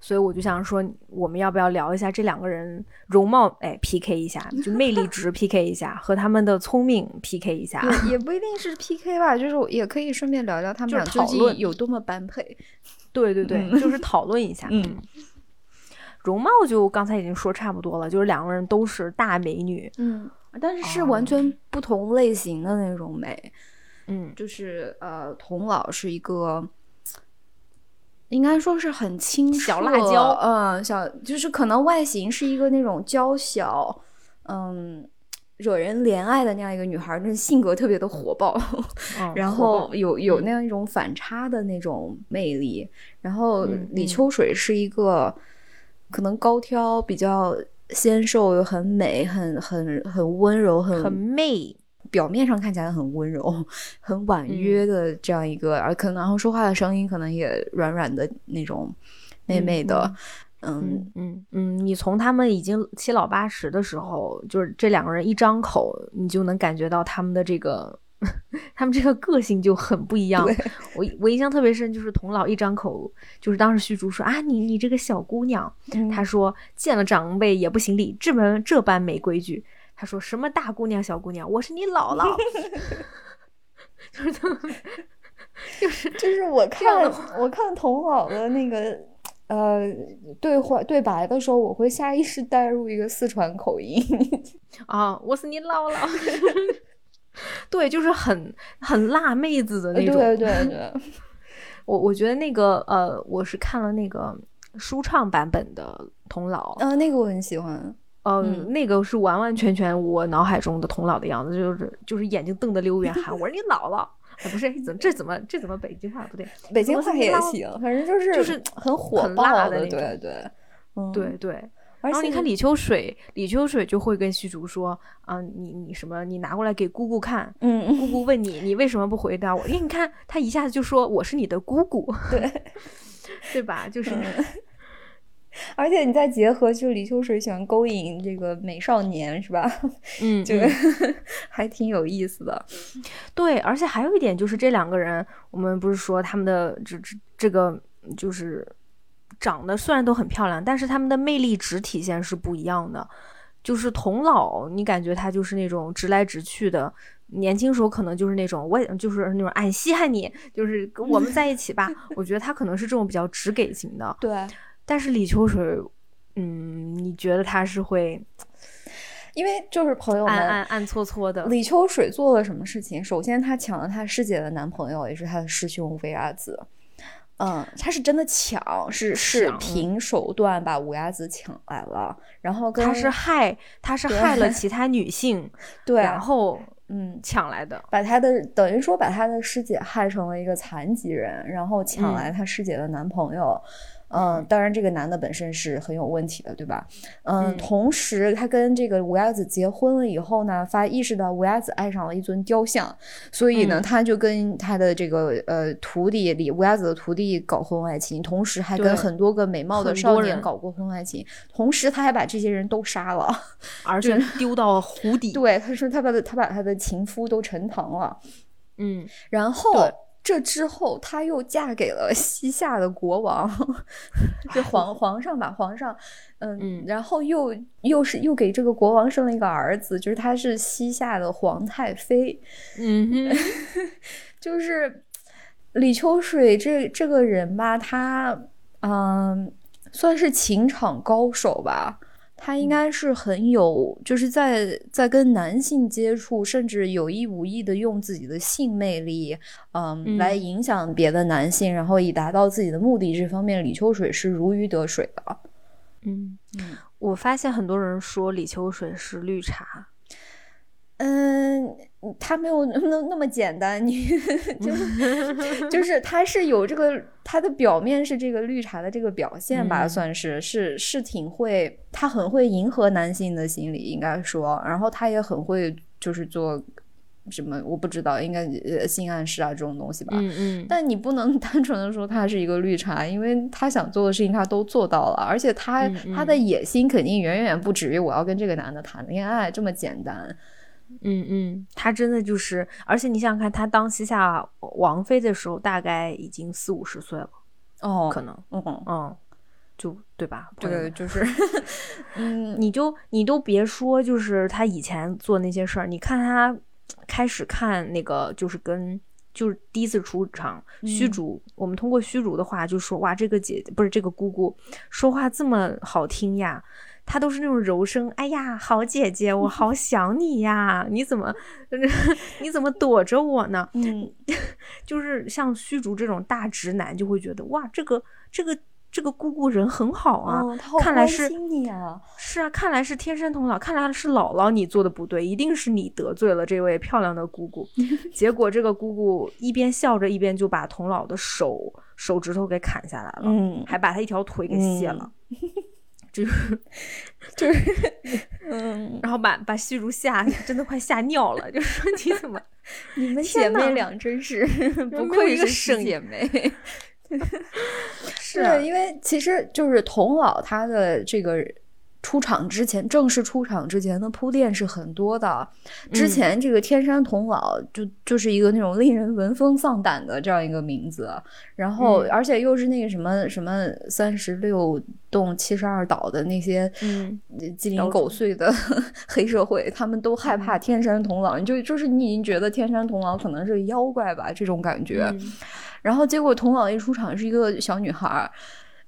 Speaker 1: 所以我就想说，我们要不要聊一下这两个人容貌？哎，PK 一下，就魅力值 PK 一下，和他们的聪明 PK 一下。
Speaker 2: 也不一定是 PK 吧，就是也可以顺便聊聊他们俩究竟有多么般配。
Speaker 1: 对对对，就是讨论一下。嗯，容貌就刚才已经说差不多了，就是两个人都是大美女。
Speaker 2: 嗯，但是是完全不同类型的那种美。
Speaker 1: 嗯，
Speaker 2: 就是呃，童老是一个。应该说是很清
Speaker 1: 小辣椒，
Speaker 2: 嗯，小就是可能外形是一个那种娇小，嗯，惹人怜爱的那样一个女孩，但是性格特别的火爆，然后有有那样一种反差的那种魅力。然后李秋水是一个可能高挑、比较纤瘦又很美、很很很温柔、很
Speaker 1: 很媚。
Speaker 2: 表面上看起来很温柔、很婉约的这样一个，而可能然后说话的声音可能也软软的那种妹妹的，
Speaker 1: 嗯嗯嗯，你从他们已经七老八十的时候，就是这两个人一张口，你就能感觉到他们的这个，他们这个个性就很不一样。我我印象特别深，就是童老一张口，就是当时虚竹说啊，你你这个小姑娘，他说见了长辈也不行礼，这门这般没规矩。他说什么大姑娘小姑娘，我是你姥姥，就是就是
Speaker 2: 就 是我看我看童姥的那个呃对话对白的时候，我会下意识带入一个四川口音
Speaker 1: 啊，我是你姥姥。对，就是很很辣妹子的那种。
Speaker 2: 对对对，
Speaker 1: 我我觉得那个呃，我是看了那个舒畅版本的童姥，
Speaker 2: 啊，那个我很喜欢。
Speaker 1: 嗯，那个是完完全全我脑海中的童姥的样子，就是就是眼睛瞪得溜圆，喊我是你姥姥。不是，怎这怎么这怎么北京话不对？
Speaker 2: 北京话也行，反正就是
Speaker 1: 就是
Speaker 2: 很火
Speaker 1: 爆
Speaker 2: 的，
Speaker 1: 对
Speaker 2: 对，
Speaker 1: 对对。然后你看李秋水，李秋水就会跟虚竹说：“啊，你你什么？你拿过来给姑姑看。
Speaker 2: 嗯，
Speaker 1: 姑姑问你，你为什么不回答我？因为你看他一下子就说我是你的姑姑，
Speaker 2: 对
Speaker 1: 对吧？就是，
Speaker 2: 而且你再结合，就李秋水喜欢勾引这个美少年，是吧？
Speaker 1: 嗯，
Speaker 2: 就 还挺有意思的。
Speaker 1: 对，而且还有一点就是这两个人，我们不是说他们的这这这个就是。长得虽然都很漂亮，但是他们的魅力值体现是不一样的。就是童老，你感觉他就是那种直来直去的，年轻时候可能就是那种，我也就是那种俺稀罕你，就是跟我们在一起吧。我觉得他可能是这种比较直给型的。
Speaker 2: 对。
Speaker 1: 但是李秋水，嗯，你觉得他是会？
Speaker 2: 因为就是朋友们
Speaker 1: 暗暗暗搓搓的。
Speaker 2: 李秋水做了什么事情？首先，他抢了他师姐的男朋友，也是他的师兄乌鸦子。嗯，他是真的抢，是是凭手段把乌鸦子抢来了，然后
Speaker 1: 他是害，他是害了 其他女性，
Speaker 2: 对，
Speaker 1: 然后
Speaker 2: 嗯
Speaker 1: 抢来的，
Speaker 2: 把他的等于说把他的师姐害成了一个残疾人，然后抢来他师姐的男朋友。嗯，当然，这个男的本身是很有问题的，对吧？嗯，同时他跟这个乌鸦子结婚了以后呢，发意识到乌鸦子爱上了一尊雕像，所以呢，他就跟他的这个呃徒弟里乌鸦子的徒弟搞婚外情，同时还跟很多个美貌的少年搞过婚外情，同时他还把这些人都杀了，
Speaker 1: 而且丢到湖底。
Speaker 2: 对，他说他把他把他的情夫都沉塘了。
Speaker 1: 嗯，
Speaker 2: 然后。这之后，她又嫁给了西夏的国王，这皇皇上吧，皇上，嗯，然后又又是又给这个国王生了一个儿子，就是他是西夏的皇太妃，
Speaker 1: 嗯，
Speaker 2: 就是李秋水这这个人吧，他嗯，算是情场高手吧。他应该是很有，就是在在跟男性接触，甚至有意无意的用自己的性魅力，嗯，来影响别的男性，然后以达到自己的目的。这方面，李秋水是如鱼得水的。
Speaker 1: 嗯嗯，我发现很多人说李秋水是绿茶。
Speaker 2: 嗯，他没有那那么简单，你 就是就是他是有这个，他的表面是这个绿茶的这个表现吧，算是是是挺会，他很会迎合男性的心理，应该说，然后他也很会就是做什么，我不知道，应该呃性暗示啊这种东西吧，
Speaker 1: 嗯嗯，
Speaker 2: 但你不能 单纯的说他是一个绿茶，因为他想做的事情他都做到了，而且他他的野心肯定远远不止于我要跟这个男的谈恋爱这么简单。
Speaker 1: 嗯嗯，他真的就是，而且你想想看，他当西夏王妃的时候，大概已经四五十岁了，
Speaker 2: 哦，
Speaker 1: 可能，
Speaker 2: 嗯
Speaker 1: 嗯，就对吧？
Speaker 2: 对，就是，嗯，
Speaker 1: 你就你都别说，就是他以前做那些事儿，你看他开始看那个，就是跟就是第一次出场，虚竹，我们通过虚竹的话就说，哇，这个姐不是这个姑姑说话这么好听呀。他都是那种柔声，哎呀，好姐姐，我好 想你呀！你怎么，你怎么躲着我呢？
Speaker 2: 嗯，
Speaker 1: 就是像虚竹这种大直男，就会觉得哇，这个这个这个姑姑人很好啊，看来是是啊，看来是天生童姥，看来是姥姥你做的不对，一定是你得罪了这位漂亮的姑姑。结果这个姑姑一边笑着，一边就把童姥的手手指头给砍下来了，
Speaker 2: 嗯，
Speaker 1: 还把他一条腿给卸了。就是就是，嗯，然后把把虚竹吓，真的快吓尿了。就说你怎么，
Speaker 2: 你们姐妹俩真是 不愧是姐妹。
Speaker 1: 是，
Speaker 2: 因为其实就是童姥他的这个。出场之前，正式出场之前的铺垫是很多的。之前这个天山童姥就就是一个那种令人闻风丧胆的这样一个名字，然后而且又是那个什么什么三十六洞七十二岛的那些鸡零狗碎的 黑社会，他们都害怕天山童姥，就就是你已经觉得天山童姥可能是妖怪吧这种感觉。然后结果童姥一出场是一个小女孩。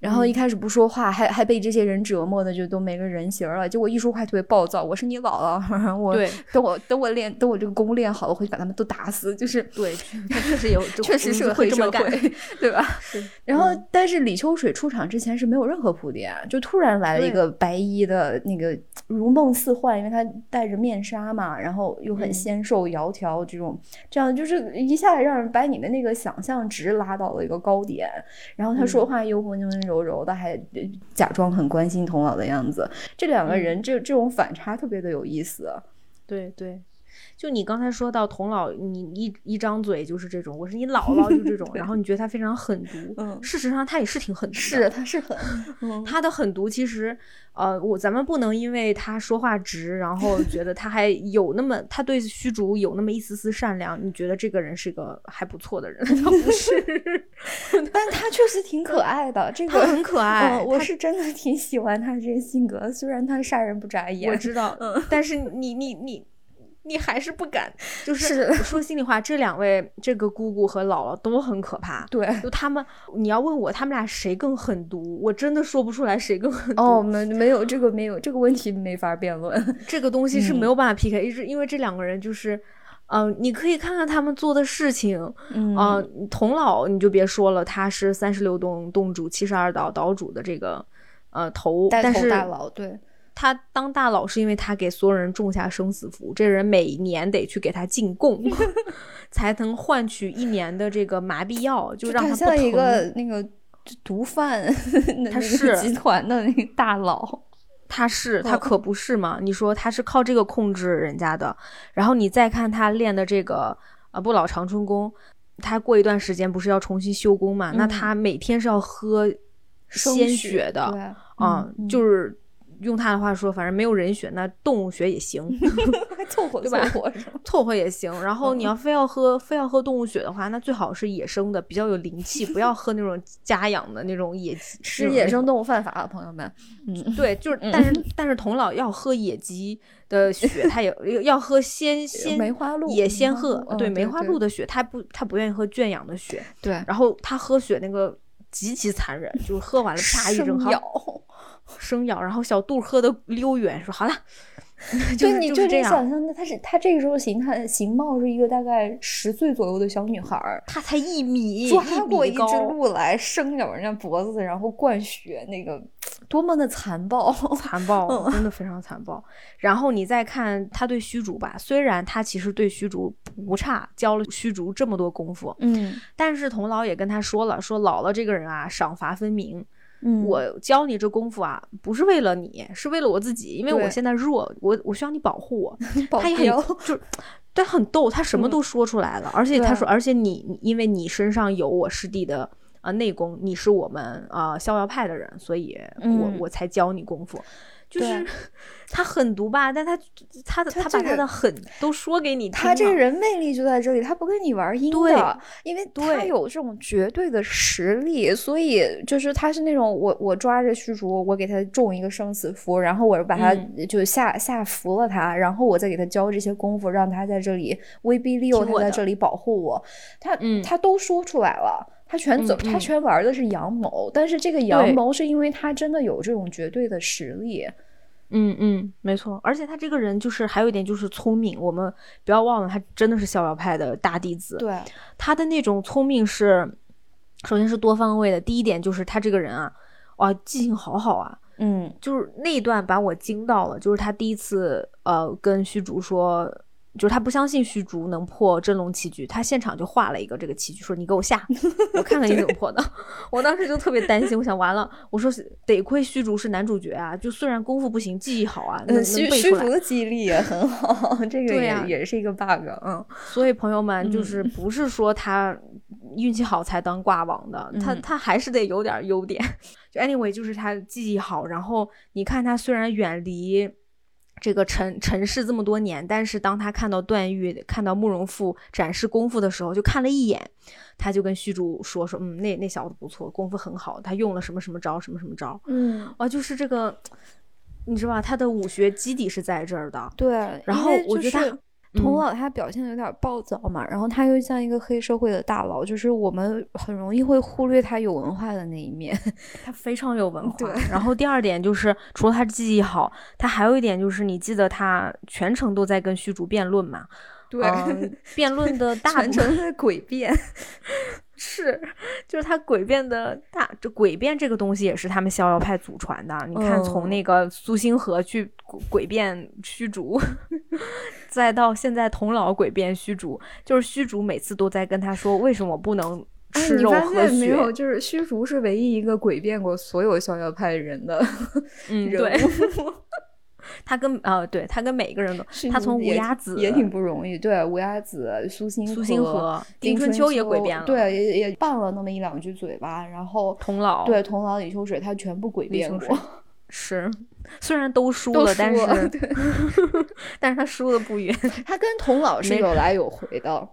Speaker 2: 然后一开始不说话，还还被这些人折磨的就都没个人形了。结果一说话特别暴躁，我是你姥姥，我等我等我练等我这个功练好了，我会把他们都打死。就是
Speaker 1: 对，他确实有，
Speaker 2: 确实是
Speaker 1: 会这么干，
Speaker 2: 对吧？然后，但是李秋水出场之前是没有任何铺垫，就突然来了一个白衣的那个如梦似幻，因为他戴着面纱嘛，然后又很纤瘦窈窕，这种这样就是一下让人把你的那个想象值拉到了一个高点。然后他说话又温温柔柔柔的，还假装很关心童姥的样子。这两个人这这种反差特别的有意思。
Speaker 1: 对对。就你刚才说到童老，你一一张嘴就是这种，我是你姥姥就这种，然后你觉得他非常狠毒，嗯，事实上他也是挺狠毒，
Speaker 2: 是他是狠，
Speaker 1: 他的狠毒其实，呃，我咱们不能因为他说话直，然后觉得他还有那么他对虚竹有那么一丝丝善良，你觉得这个人是个还不错的人，他不是，
Speaker 2: 但他确实挺可爱的，这个
Speaker 1: 很可爱，
Speaker 2: 我是真的挺喜欢他这个性格，虽然他杀人不眨眼，
Speaker 1: 我知道，嗯，但是你你你。你还是不敢，就是说心里话，这两位这个姑姑和姥姥都很可怕。
Speaker 2: 对，
Speaker 1: 就他们，你要问我他们俩谁更狠毒，我真的说不出来谁更狠毒。
Speaker 2: 哦，没没有这个没有这个问题没法辩论，
Speaker 1: 这个东西是没有办法 PK，因为因为这两个人就是，嗯，你可以看看他们做的事情，嗯，童老你就别说了，他是三十六洞洞主、七十二岛岛主的这个呃头，但是
Speaker 2: 大佬对。
Speaker 1: 他当大佬是因为他给所有人种下生死符，这人每年得去给他进贡，才能换取一年的这个麻痹药，就让他
Speaker 2: 像一个那个毒贩，
Speaker 1: 他是
Speaker 2: 集团的那个大佬，
Speaker 1: 他是他可不是嘛？你说他是靠这个控制人家的，然后你再看他练的这个啊不老长春功，他过一段时间不是要重新修功嘛？那他每天是要喝鲜血的，啊，就是。用他的话说，反正没有人血，那动物血也行，
Speaker 2: 凑合
Speaker 1: 对吧？凑合也行。然后你要非要喝，非要喝动物血的话，那最好是野生的，比较有灵气，不要喝那种家养的那种野鸡。
Speaker 2: 吃野生动物犯法，啊朋友们。
Speaker 1: 嗯，对，就是，但是但是童老要喝野鸡的血，他也 要喝鲜鲜
Speaker 2: 梅花鹿
Speaker 1: 野仙鹤，
Speaker 2: 对
Speaker 1: 梅花鹿的血，他不他不愿意喝圈养的血。
Speaker 2: 对，
Speaker 1: 然后他喝血那个极其残忍，就是喝完了啪一声
Speaker 2: 咬。
Speaker 1: 生咬，然后小杜喝的溜远，说好了，
Speaker 2: 就
Speaker 1: 你就
Speaker 2: 这样想象，的，她是她这个时候形态形貌是一个大概十岁左右的小女孩儿，
Speaker 1: 她才一米，
Speaker 2: 抓过一只鹿来，生咬人家脖子，然后灌血，那个多么的残暴，
Speaker 1: 残暴，真的非常残暴。然后你再看她对虚竹吧，虽然她其实对虚竹不差，教了虚竹这么多功夫，
Speaker 2: 嗯，
Speaker 1: 但是童姥也跟他说了，说姥姥这个人啊，赏罚分明。
Speaker 2: 嗯，
Speaker 1: 我教你这功夫啊，不是为了你，是为了我自己，因为我现在弱，我我需要你保护我。他也很 就，但很逗，他什么都说出来了，而且他说，而且你因为你身上有我师弟的啊内功，你是我们啊逍遥派的人，所以我我才教你功夫。就是 他狠毒吧，但他他他把他的狠都说给你听。
Speaker 2: 他这个人魅力就在这里，他不跟你玩阴的，因为他有这种绝对的实力，所以就是他是那种我我抓着虚竹，我给他中一个生死符，然后我把他就下下服了他，然后我再给他教这些功夫，让他在这里威逼利诱他在这里保护我，他他都说出来了。他全走，他全玩的是阳谋，但是这个阳谋是因为他真的有这种绝对的实力。
Speaker 1: 嗯嗯，没错，而且他这个人就是还有一点就是聪明，我们不要忘了，他真的是逍遥派的大弟子。
Speaker 2: 对，
Speaker 1: 他的那种聪明是，首先是多方位的。第一点就是他这个人啊，哇，记性好好啊。
Speaker 2: 嗯，
Speaker 1: 就是那一段把我惊到了，就是他第一次呃跟虚竹说。就是他不相信虚竹能破真龙棋局，他现场就画了一个这个棋局，说你给我下，我看看你怎么破的。我当时就特别担心，我想完了，我说得亏虚竹是男主角啊，就虽然功夫不行，记忆好啊，能能背出来。
Speaker 2: 虚竹的记忆力也很好，这个也也是一个 bug。嗯，
Speaker 1: 所以朋友们就是不是说他运气好才当挂王的，他他还是得有点优点。就 anyway，就是他记忆好，然后你看他虽然远离。这个尘尘世这么多年，但是当他看到段誉、看到慕容复展示功夫的时候，就看了一眼，他就跟虚竹说说，嗯，那那小子不错，功夫很好，他用了什么什么招，什么什么招，
Speaker 2: 嗯，
Speaker 1: 啊，就是这个，你知道吧？他的武学基底是在这儿的，
Speaker 2: 对。
Speaker 1: 然后我觉得他。
Speaker 2: 童老他表现的有点暴躁嘛，然后他又像一个黑社会的大佬，就是我们很容易会忽略他有文化的那一面。
Speaker 1: 他非常有文化。
Speaker 2: 对。
Speaker 1: 然后第二点就是，除了他记忆好，他还有一点就是，你记得他全程都在跟虚竹辩论嘛？
Speaker 2: 对。
Speaker 1: 辩论的 大
Speaker 2: 全程在诡辩。
Speaker 1: 是，就是他诡辩的大，这诡辩这个东西也是他们逍遥派祖传的。你看，从那个苏星河去诡辩虚竹，再到现在童老诡辩虚竹，就是虚竹每次都在跟他说为什么不能吃肉。
Speaker 2: 没有，就是虚竹是唯一一个诡辩过所有逍遥派人的 人物。
Speaker 1: 他跟呃，对他跟每一个人都，他从乌鸦子
Speaker 2: 也挺不容易，对乌鸦子、苏
Speaker 1: 星
Speaker 2: 苏
Speaker 1: 星河、丁春秋也诡辩了，
Speaker 2: 对，也也拌了那么一两句嘴巴，然后
Speaker 1: 童老
Speaker 2: 对童老李秋水他全部诡辩过，
Speaker 1: 是，虽然都输了，但是对 但是他输的不远，
Speaker 2: 他跟童老是有来有回的，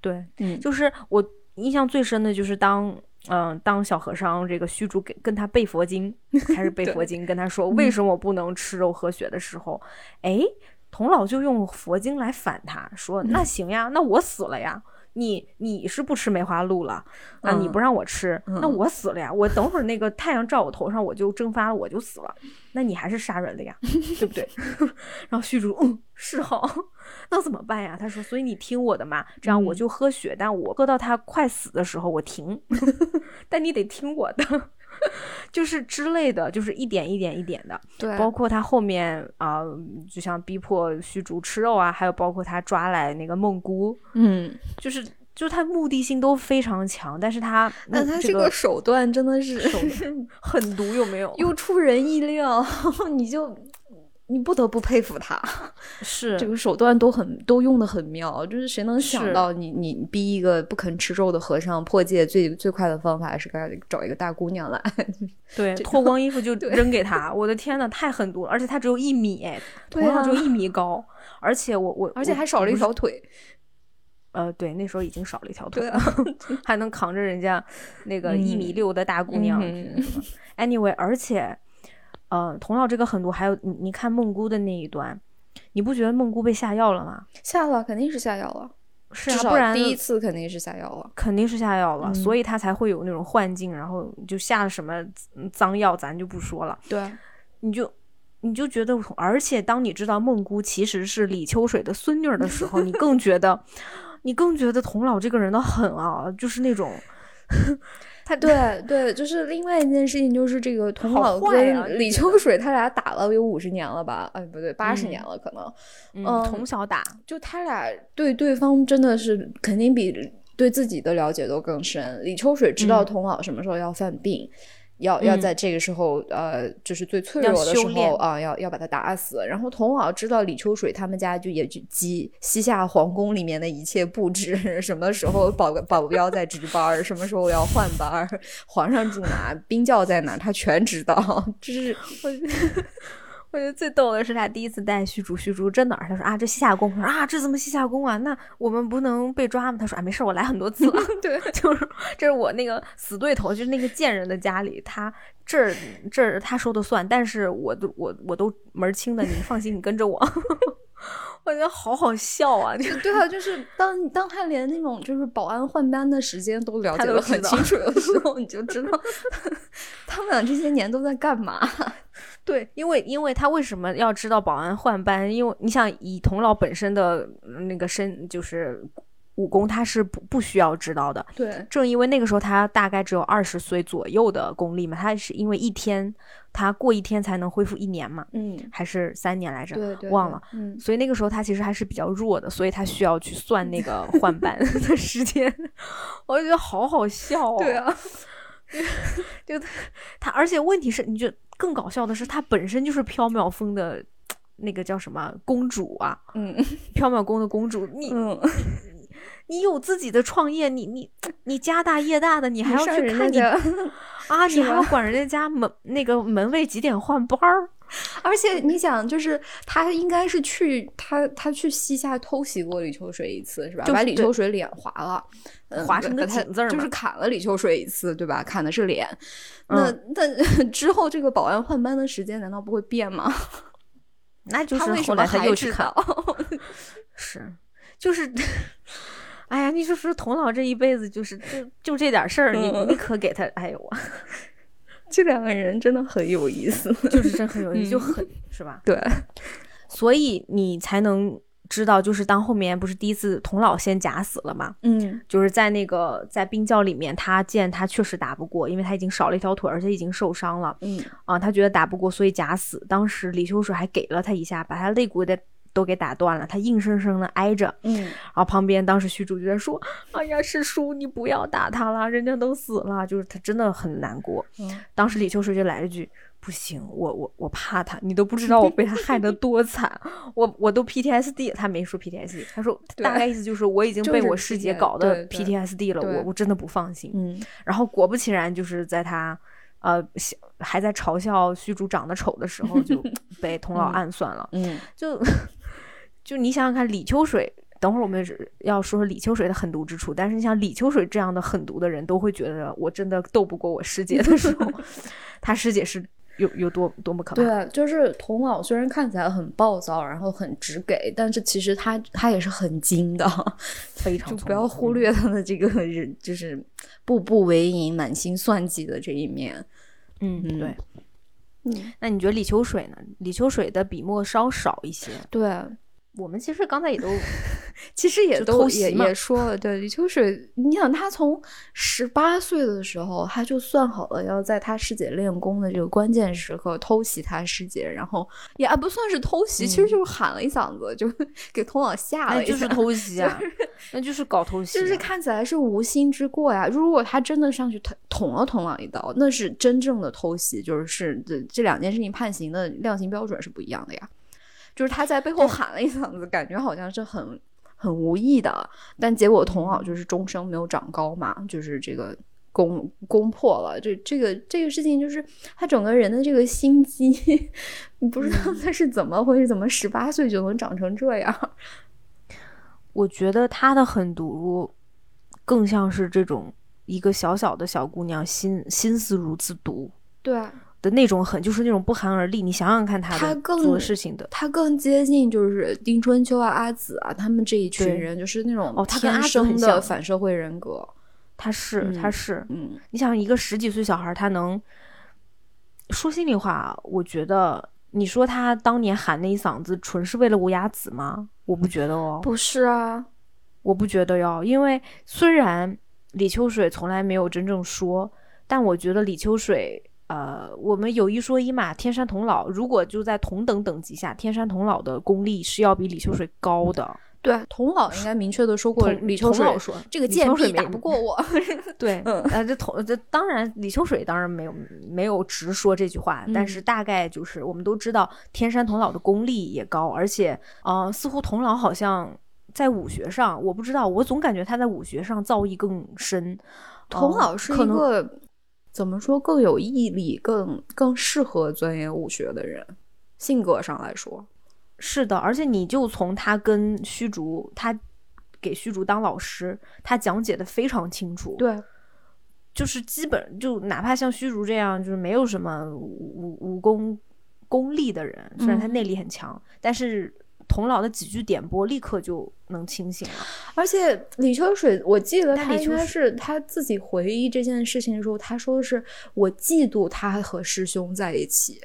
Speaker 1: 对，嗯，就是我印象最深的就是当。嗯，当小和尚这个虚竹给跟他背佛经，开始背 佛经，跟他说为什么我不能吃肉喝血的时候，哎，童老就用佛经来反他，说那行呀，那我死了呀。你你是不吃梅花鹿了啊？你不让我吃，那我死了呀！我等会儿那个太阳照我头上，我就蒸发了，我就死了。那你还是杀人了呀，对不对？然后虚竹，嗯，是哈，那怎么办呀？他说，所以你听我的嘛，这样我就喝血，但我喝到他快死的时候我停，但你得听我的。就是之类的，就是一点一点一点的，
Speaker 2: 对，
Speaker 1: 包括他后面啊，就像逼迫虚竹吃肉啊，还有包括他抓来那个梦姑，
Speaker 2: 嗯，
Speaker 1: 就是就是他目的性都非常强，但是他
Speaker 2: 那他
Speaker 1: 这
Speaker 2: 个手段真的是
Speaker 1: 狠毒，有没有？
Speaker 2: 又出人意料，你就。你不得不佩服他，
Speaker 1: 是
Speaker 2: 这个手段都很都用的很妙，就是谁能想到你你逼一个不肯吃肉的和尚破戒最最快的方法是给他找一个大姑娘来，
Speaker 1: 对，脱光衣服就扔给 他，我的天呐，太狠毒了，而且他只有一米，同样只有一米高，而且我我
Speaker 2: 而且还少了一条腿，
Speaker 1: 呃，对，那时候已经少了一条腿，还能扛着人家那个一米六的大姑娘，anyway，而且。呃，童老这个狠毒，还有你，你看梦姑的那一段，你不觉得梦姑被下药了吗？
Speaker 2: 下了，肯定是下药了。
Speaker 1: 是啊，不然
Speaker 2: 第一次肯定是下药了，
Speaker 1: 肯定是下药了，所以他才会有那种幻境，然后就下了什么脏药，咱就不说了。
Speaker 2: 对，
Speaker 1: 你就你就觉得，而且当你知道梦姑其实是李秋水的孙女的时候，你更觉得，你更觉得童老这个人的狠啊，就是那种。
Speaker 2: 对对，就是另外一件事情，就是这个童老跟李秋水他俩打了有五十年了吧？哎，不对，八十年了可能。
Speaker 1: 嗯，从小打，
Speaker 2: 就他俩对对方真的是肯定比对自己的了解都更深。李秋水知道童老什么时候要犯病。要要在这个时候，呃，就是最脆弱的时候啊，要要把他打死。然后童老知道李秋水他们家就也就西西夏皇宫里面的一切布置，什么时候保保镖在值班，什么时候要换班，皇上住哪，冰窖在哪，他全知道。就是。
Speaker 1: 我觉得最逗的是他第一次带虚竹，虚竹这哪儿？他说啊，这西夏宫。说啊，这怎么西夏宫啊？那我们不能被抓吗？他说啊，没事，我来很多次了。
Speaker 2: 对，
Speaker 1: 就是这是我那个死对头，就是那个贱人的家里，他这儿这儿他说的算，但是我都我我都门清的，你放心，你跟着我。我觉得好好笑啊！
Speaker 2: 对啊，就是当当他连那种就是保安换班的时间都了解的很清楚的时 候，你就知道他们俩这些年都在干嘛。
Speaker 1: 对，因为因为他为什么要知道保安换班？因为你想，以童老本身的那个身，就是武功，他是不不需要知道的。
Speaker 2: 对，
Speaker 1: 正因为那个时候他大概只有二十岁左右的功力嘛，他是因为一天，他过一天才能恢复一年嘛，
Speaker 2: 嗯，
Speaker 1: 还是三年来着，
Speaker 2: 对对，
Speaker 1: 忘了，
Speaker 2: 嗯，
Speaker 1: 所以那个时候他其实还是比较弱的，所以他需要去算那个 换班的时间，我就觉得好好笑哦
Speaker 2: 对啊。
Speaker 1: 就他，而且问题是，你就更搞笑的是，她本身就是缥缈峰的那个叫什么公主啊？
Speaker 2: 嗯，
Speaker 1: 缥缈宫的公主，你 你有自己的创业，你你你家大业大的，你还要去看你啊？你还要管人家家门那个门卫几点换班儿？
Speaker 2: 而且你想，就是他应该是去他他去西夏偷袭过李秋水一次，是吧？
Speaker 1: 就
Speaker 2: 把李秋水脸划了。
Speaker 1: 划成个井字儿，
Speaker 2: 就是砍了李秋水一次，对吧？砍的是脸。那那 之后这个保安换班的时间难道不会变吗？
Speaker 1: 那就是后来他又去砍，是，就是，哎呀，你说说童老这一辈子就是就就这点事儿，你你可给他，哎呦我，
Speaker 2: 这两个人真的很有意思，
Speaker 1: 就是真很有意思，就很是吧？
Speaker 2: 对，
Speaker 1: 所以你才能。知道，就是当后面不是第一次童老先假死了嘛？
Speaker 2: 嗯，
Speaker 1: 就是在那个在冰窖里面，他见他确实打不过，因为他已经少了一条腿，而且已经受伤了。
Speaker 2: 嗯
Speaker 1: 啊，他觉得打不过，所以假死。当时李秋水还给了他一下，把他肋骨的都给打断了，他硬生生的挨着。
Speaker 2: 嗯，
Speaker 1: 然后旁边当时虚竹就在说：“哎呀，师叔，你不要打他了，人家都死了。”就是他真的很难过。
Speaker 2: 嗯，
Speaker 1: 当时李秋水就来了句。不行，我我我怕他，你都不知道我被他害得多惨，我我都 PTSD，他没说 PTSD，他说大概意思就是我已经被我师姐搞的 PTSD 了，我我真的不放心。
Speaker 2: 嗯，
Speaker 1: 然后果不其然，就是在他呃还在嘲笑虚竹长得丑的时候，就 被童老暗算了。
Speaker 2: 嗯，
Speaker 1: 就就你想想看，李秋水，等会儿我们要说说李秋水的狠毒之处，但是你像李秋水这样的狠毒的人，都会觉得我真的斗不过我师姐的时候，他师姐是。有有多多么可怕？
Speaker 2: 对，就是童老虽然看起来很暴躁，然后很直给，但是其实他他也是很精的，
Speaker 1: 非常
Speaker 2: 不要忽略他的这个人，就是步步为营、满心算计的这一面。
Speaker 1: 嗯，对。
Speaker 2: 嗯，
Speaker 1: 那你觉得李秋水呢？李秋水的笔墨稍少一些。
Speaker 2: 对。
Speaker 1: 我们其实刚才也都，
Speaker 2: 其实也都也也说了，对李秋水，你想他从十八岁的时候，他就算好了要在他师姐练功的这个关键时刻偷袭他师姐，然后也不算是偷袭，其实就是喊了一嗓子，就 给童老吓了一
Speaker 1: 下，就是偷袭啊，那就是搞偷袭，
Speaker 2: 就是看起来是无心之过呀。如果他真的上去捅捅了童老一刀，那是真正的偷袭，就是这这两件事情判刑的量刑标准是不一样的呀。就是他在背后喊了一嗓子，感觉好像是很很无意的，但结果童老就是终生没有长高嘛，就是这个攻攻破了。这这个这个事情，就是他整个人的这个心机，你 不知道他是怎么回事，怎么十八岁就能长成这样？
Speaker 1: 我觉得他的狠毒更像是这种一个小小的小姑娘心心思如此毒。
Speaker 2: 对。
Speaker 1: 的那种狠，就是那种不寒而栗。你想想看，
Speaker 2: 他他
Speaker 1: 做的事情的，
Speaker 2: 他更接近就是丁春秋啊、阿紫啊他们这一群人，就是那种
Speaker 1: 哦，他跟阿
Speaker 2: 紫很像反社会人格。
Speaker 1: 他是，他是，
Speaker 2: 嗯，
Speaker 1: 你想一个十几岁小孩，他能说心里话，我觉得你说他当年喊那一嗓子，纯是为了无崖子吗？我不觉得哦，
Speaker 2: 不是啊，
Speaker 1: 我不觉得哟，因为虽然李秋水从来没有真正说，但我觉得李秋水。呃，我们有一说一嘛，天山童姥如果就在同等等级下，天山童姥的功力是要比李秋水高的。
Speaker 2: 对，童姥应该明确的说过，李秋水
Speaker 1: 说
Speaker 2: 这个剑
Speaker 1: 水
Speaker 2: 打不过我。
Speaker 1: 对，呃，这童这当然李秋水当然没有没有直说这句话，但是大概就是我们都知道天山童姥的功力也高，而且呃，似乎童姥好像在武学上，我不知道，我总感觉他在武学上造诣更深。
Speaker 2: 童姥是一个。怎么说更有毅力、更更适合钻研武学的人？性格上来说，
Speaker 1: 是的。而且你就从他跟虚竹，他给虚竹当老师，他讲解的非常清楚。
Speaker 2: 对，
Speaker 1: 就是基本就哪怕像虚竹这样，就是没有什么武武功功力的人，虽然他内力很强，但是。童老的几句点拨，立刻就能清醒了。
Speaker 2: 而且李秋水，我记得他应该是他自己回忆这件事情的时候，他说的是：“我嫉妒他和师兄在一起。”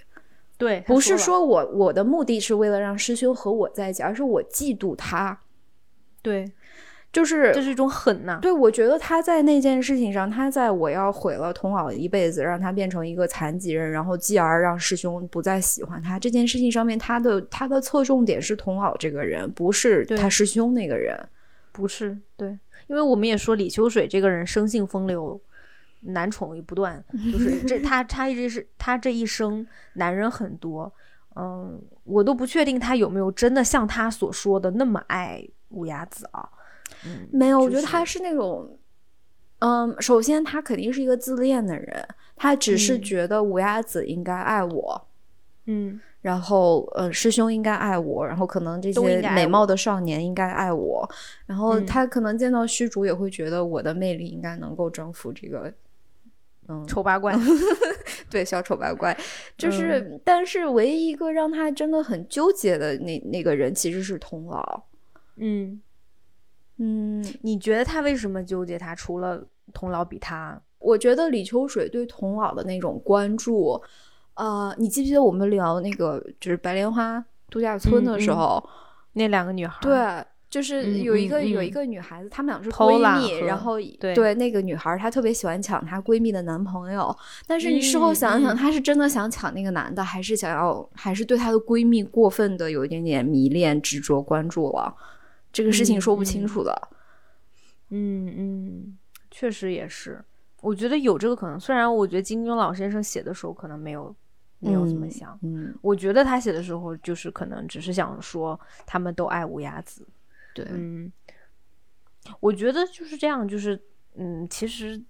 Speaker 1: 对，
Speaker 2: 不是说我我的目的是为了让师兄和我在一起，而是我嫉妒他。
Speaker 1: 对。
Speaker 2: 就是
Speaker 1: 这是一种狠呐，
Speaker 2: 对我觉得他在那件事情上，他在我要毁了童老一辈子，让他变成一个残疾人，然后继而让师兄不再喜欢他这件事情上面，他的他的侧重点是童老这个人，不是他师兄那个人，
Speaker 1: 不是对，因为我们也说李秋水这个人生性风流，男宠也不断，就是 这他他一直是他这一生男人很多，嗯，我都不确定他有没有真的像他所说的那么爱乌鸦子啊。
Speaker 2: 没有，我觉得他是那种，嗯，首先他肯定是一个自恋的人，他只是觉得五鸭子应该爱我，
Speaker 1: 嗯，
Speaker 2: 然后呃，师兄应该爱我，然后可能这些美貌的少年应该爱我，然后他可能见到虚竹也会觉得我的魅力应该能够征服这个。嗯，
Speaker 1: 丑八怪，
Speaker 2: 对，小丑八怪，就是，但是唯一一个让他真的很纠结的那那个人，其实是童老。
Speaker 1: 嗯嗯，你觉得他为什么纠结？他除了童老比他，
Speaker 2: 我觉得李秋水对童老的那种关注，呃，你记不记得我们聊那个就是白莲花度假村的时候，
Speaker 1: 那两个女孩？
Speaker 2: 对。就是有一个有一个女孩子，她们俩是闺蜜，然后对那个女孩，她特别喜欢抢她闺蜜的男朋友。但是你事后想想，她是真的想抢那个男的，还是想要，还是对她的闺蜜过分的有一点点迷恋、执着、关注了？这个事情说不清楚的。
Speaker 1: 嗯嗯，确实也是，我觉得有这个可能。虽然我觉得金庸老先生写的时候可能没有没有这么想，
Speaker 2: 嗯，
Speaker 1: 我觉得他写的时候就是可能只是想说他们都爱乌鸦子。
Speaker 2: 对，
Speaker 1: 嗯，我觉得就是这样，就是，嗯，其实，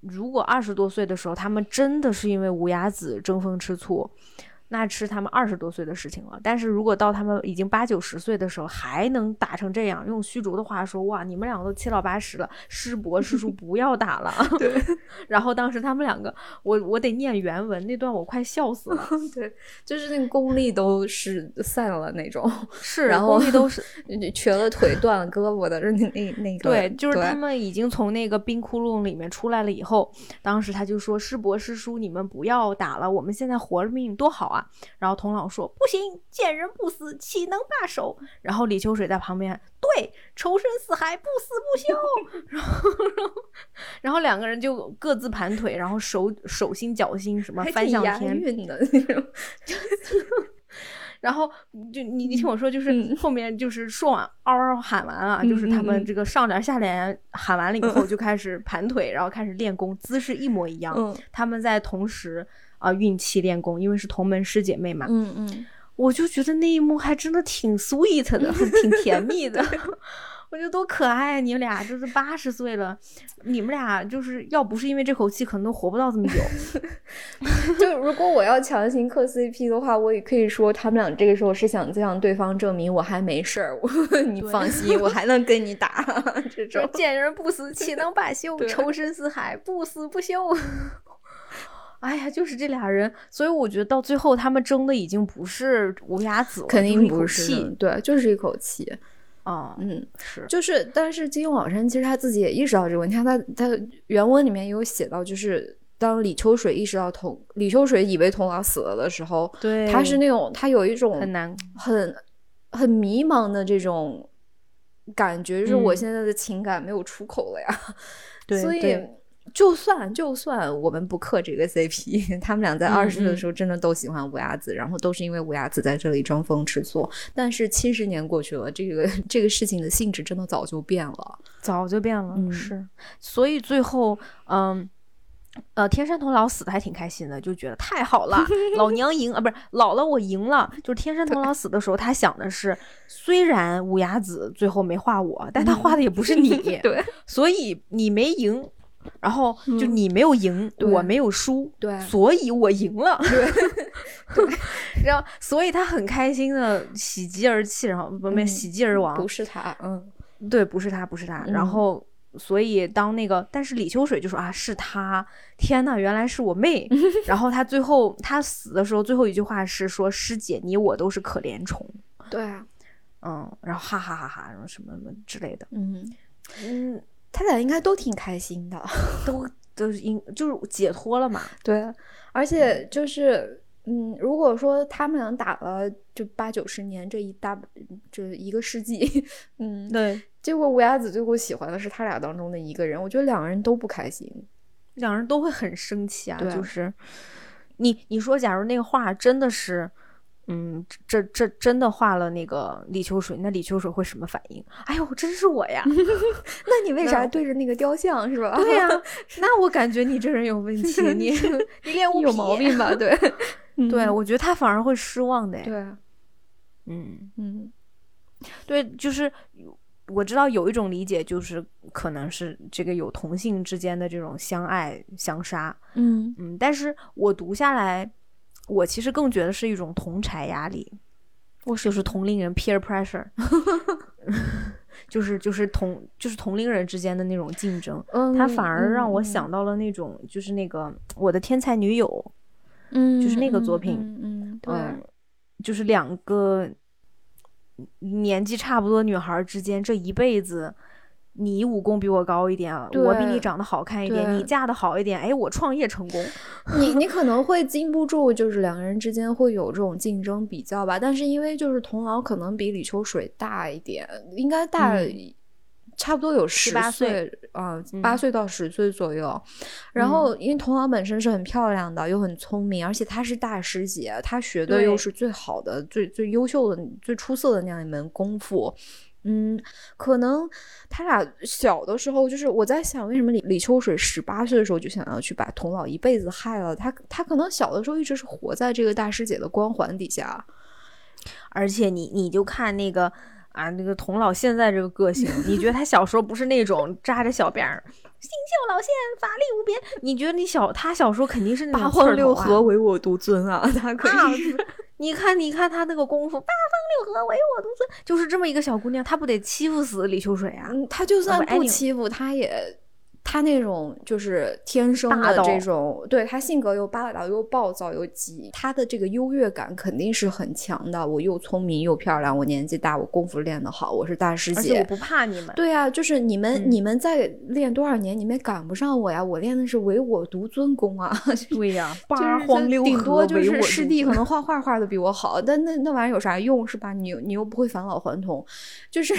Speaker 1: 如果二十多岁的时候，他们真的是因为无崖子争风吃醋。那是他们二十多岁的事情了，但是如果到他们已经八九十岁的时候还能打成这样，用虚竹的话说，哇，你们两个都七老八十了，师伯师叔不要打了。
Speaker 2: 对。
Speaker 1: 然后当时他们两个，我我得念原文那段，我快笑死了。
Speaker 2: 对，就是那个功力都是散了那种。
Speaker 1: 是，
Speaker 2: 然后
Speaker 1: 功力都是
Speaker 2: 瘸了腿、断了胳膊的，那那那个。
Speaker 1: 对，就是他们已经从那个冰窟窿里面出来了以后，当时他就说：“师伯师叔，你们不要打了，我们现在活着命多好啊。”然后童老说：“不行，见人不死，岂能罢手？”然后李秋水在旁边：“对，仇深似海，不死不休。”然后，然后两个人就各自盘腿，然后手手心脚心什么翻向天
Speaker 2: 的那种。
Speaker 1: 然后就你你听我说，就是后面就是说完嗷嗷喊完了，就是他们这个上联下联喊完了以后，就开始盘腿，然后开始练功，姿势一模一样。他们在同时。啊，运气练功，因为是同门师姐妹嘛。
Speaker 2: 嗯嗯，
Speaker 1: 我就觉得那一幕还真的挺 sweet 的，挺甜蜜的。我觉得多可爱，你们俩就是八十岁了，你们俩就是要不是因为这口气，可能都活不到这么久。
Speaker 2: 就如果我要强行磕 CP 的话，我也可以说他们俩这个时候是想向对方证明我还没事儿，你放心，我还能跟你打。这种
Speaker 1: 见人不死，岂能罢休？仇深似海，不死不休。哎呀，就是这俩人，所以我觉得到最后他们争的已经不是无崖子了，
Speaker 2: 肯定不
Speaker 1: 是，
Speaker 2: 对，就是一口气。
Speaker 1: 啊，
Speaker 2: 嗯，
Speaker 1: 是，
Speaker 2: 就是，但是金庸老师其实他自己也意识到这个问题，他他原文里面有写到，就是当李秋水意识到童李秋水以为童老死了的时候，
Speaker 1: 对，
Speaker 2: 他是那种他有一种
Speaker 1: 很难
Speaker 2: 很很迷茫的这种感觉，就是我现在的情感没有出口了呀，
Speaker 1: 对，
Speaker 2: 所以。就算就算我们不磕这个 CP，他们俩在二十岁的时候真的都喜欢乌鸦子，然后都是因为乌鸦子在这里争风吃醋。但是七十年过去了，这个这个事情的性质真的早就变了，
Speaker 1: 早就变了。是，所以最后，嗯，呃，天山童姥死的还挺开心的，就觉得太好了，老娘赢啊，不是老了我赢了。就是天山童姥死的时候，他想的是，虽然乌鸦子最后没画我，但他画的也不是你，
Speaker 2: 对，
Speaker 1: 所以你没赢。然后就你没有赢，我没有输，
Speaker 2: 对，
Speaker 1: 所以我赢了，
Speaker 2: 对，
Speaker 1: 然后所以他很开心的喜极而泣，然后不没喜极而亡，
Speaker 2: 不是他，嗯，
Speaker 1: 对，不是他，不是他，然后所以当那个，但是李秋水就说啊，是他，天呐，原来是我妹，然后他最后他死的时候最后一句话是说师姐你我都是可怜虫，
Speaker 2: 对啊，
Speaker 1: 嗯，然后哈哈哈哈，然后什么什么之类的，
Speaker 2: 嗯。嗯。他俩应该都挺开心的，
Speaker 1: 都都应就是解脱了嘛。
Speaker 2: 对，而且就是，嗯，如果说他们俩打了就八九十年这一大这一个世纪，嗯，
Speaker 1: 对，
Speaker 2: 结果乌鸦子最后喜欢的是他俩当中的一个人，我觉得两个人都不开心，
Speaker 1: 两人都会很生气啊。就是你你说，假如那个画真的是。嗯，这这真的画了那个李秋水，那李秋水会什么反应？哎呦，真是我呀！
Speaker 2: 那你为啥对着那个雕像是吧？
Speaker 1: 对呀，那我感觉你这人有问题，你 你练
Speaker 2: 有毛病吧？对，
Speaker 1: 对，我觉得他反而会失望的。
Speaker 2: 对，
Speaker 1: 嗯
Speaker 2: 嗯，
Speaker 1: 对，就是我知道有一种理解，就是可能是这个有同性之间的这种相爱相杀。
Speaker 2: 嗯
Speaker 1: 嗯，但是我读下来。我其实更觉得是一种同柴压力，就是同龄人 peer pressure，就是就是同就是同龄人之间的那种竞争，他反而让我想到了那种就是那个我的天才女友，
Speaker 2: 嗯，
Speaker 1: 就是那个作品，
Speaker 2: 嗯，对，
Speaker 1: 就是两个年纪差不多女孩之间，这一辈子。你武功比我高一点，我比你长得好看一点，你嫁的好一点，哎，我创业成功。
Speaker 2: 你你 可能会禁不住，就是两个人之间会有这种竞争比较吧。但是因为就是童老可能比李秋水大一点，应该大差不多有十
Speaker 1: 八
Speaker 2: 岁啊，八岁到十岁左右。然后因为童老本身是很漂亮的，又很聪明，而且她是大师姐，她学的又是最好的、最最优秀的、最出色的那样一门功夫。嗯，可能他俩小的时候，就是我在想，为什么李李秋水十八岁的时候就想要去把童老一辈子害了？他他可能小的时候一直是活在这个大师姐的光环底下，
Speaker 1: 而且你你就看那个啊，那个童老现在这个个性，你觉得他小时候不是那种扎着小辫儿，星宿老仙，法力无边？你觉得你小他小时候肯定是
Speaker 2: 八荒六合唯我独尊啊，他可以。
Speaker 1: 你看，你看她那个功夫，八方六合唯我独尊，就是这么一个小姑娘，她不得欺负死李秋水啊？
Speaker 2: 她就算不欺负，她也。他那种就是天生的这种，对他性格又霸道又暴躁又急，他的这个优越感肯定是很强的。我又聪明又漂亮，我年纪大，我功夫练得好，我是大师姐，
Speaker 1: 我不怕你们。
Speaker 2: 对啊，就是你们，你们再练多少年，你们赶不上我呀！我练的是唯我独尊功啊！
Speaker 1: 对呀，八荒六合
Speaker 2: 顶多就是师弟可能 画画画的比我好，但那那玩意儿有啥用是吧？你你又不会返老还童，就是。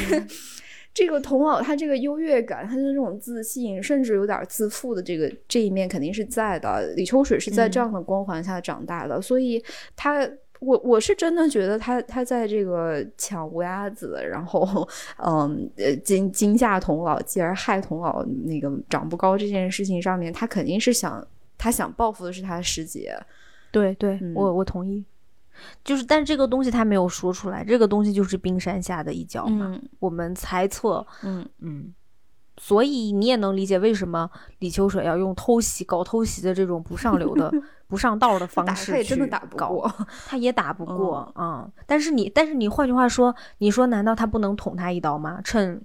Speaker 2: 这个童老他这个优越感，他的这种自信，甚至有点自负的这个这一面肯定是在的。李秋水是在这样的光环下长大的，所以他我我是真的觉得他他在这个抢乌鸦子，然后嗯呃惊惊吓童老，继而害童老那个长不高这件事情上面，他肯定是想他想报复的是他的师姐。
Speaker 1: 对对，我我同意。就是，但是这个东西他没有说出来，这个东西就是冰山下的一角嘛。我们猜测，
Speaker 2: 嗯
Speaker 1: 嗯，所以你也能理解为什么李秋水要用偷袭、搞偷袭的这种不上流的、不上道的 方式去搞，他也打不 过啊。但是你，但是你，换句话说，你说难道他不能捅他一刀吗？趁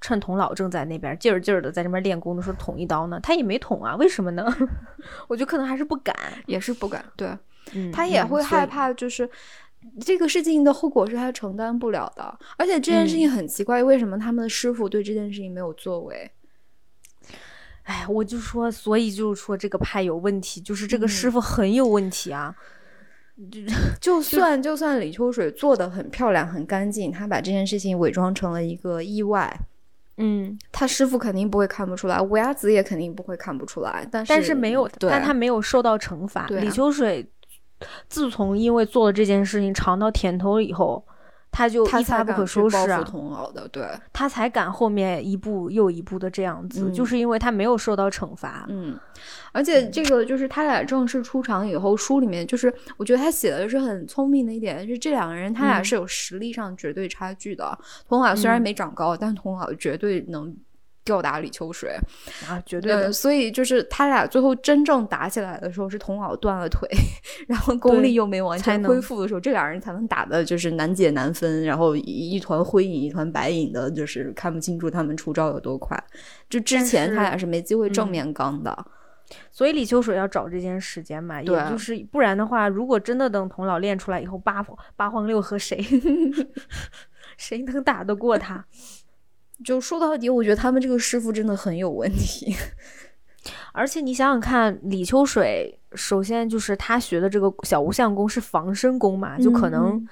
Speaker 1: 趁童老正在那边劲儿劲儿的在那边练功的时候捅一刀呢？他也没捅啊，为什么呢？我觉得可能还是不敢，
Speaker 2: 也是不敢，对。他也会害怕，就是这个事情的后果是他承担不了的。而且这件事情很奇怪，为什么他们的师傅对这件事情没有作为？
Speaker 1: 哎，我就说，所以就是说这个派有问题，就是这个师傅很有问题啊。
Speaker 2: 就 就算就算李秋水做的很漂亮、很干净，他把这件事情伪装成了一个意外，
Speaker 1: 嗯，
Speaker 2: 他师傅肯定不会看不出来，乌鸦子也肯定不会看不出来。但是
Speaker 1: 但是没有，但他没有受到惩罚。李秋水。自从因为做了这件事情尝到甜头以后，他就一发不可收拾啊！
Speaker 2: 童老的，对，
Speaker 1: 他才敢后面一步又一步的这样子，就是因为他没有受到惩罚。
Speaker 2: 嗯，而且这个就是他俩正式出场以后，书里面就是我觉得他写的是很聪明的一点，就是这两个人他俩是有实力上绝对差距的。童老虽然没长高，但童老绝对能。吊打李秋水
Speaker 1: 啊，绝对的。
Speaker 2: 所以就是他俩最后真正打起来的时候，是童老断了腿，然后功力又没完全恢复的时候，这俩人才能打的就是难解难分，然后一团灰影一团白影的，就是看不清楚他们出招有多快。就之前他俩是没机会正面刚的，
Speaker 1: 所以李秋水要找这件时间嘛，也就是不然的话，如果真的等童老练出来以后，八八荒六和谁 谁能打得过他？
Speaker 2: 就说到底，我觉得他们这个师傅真的很有问题。
Speaker 1: 而且你想想看，李秋水首先就是他学的这个小无相功是防身功嘛，就可能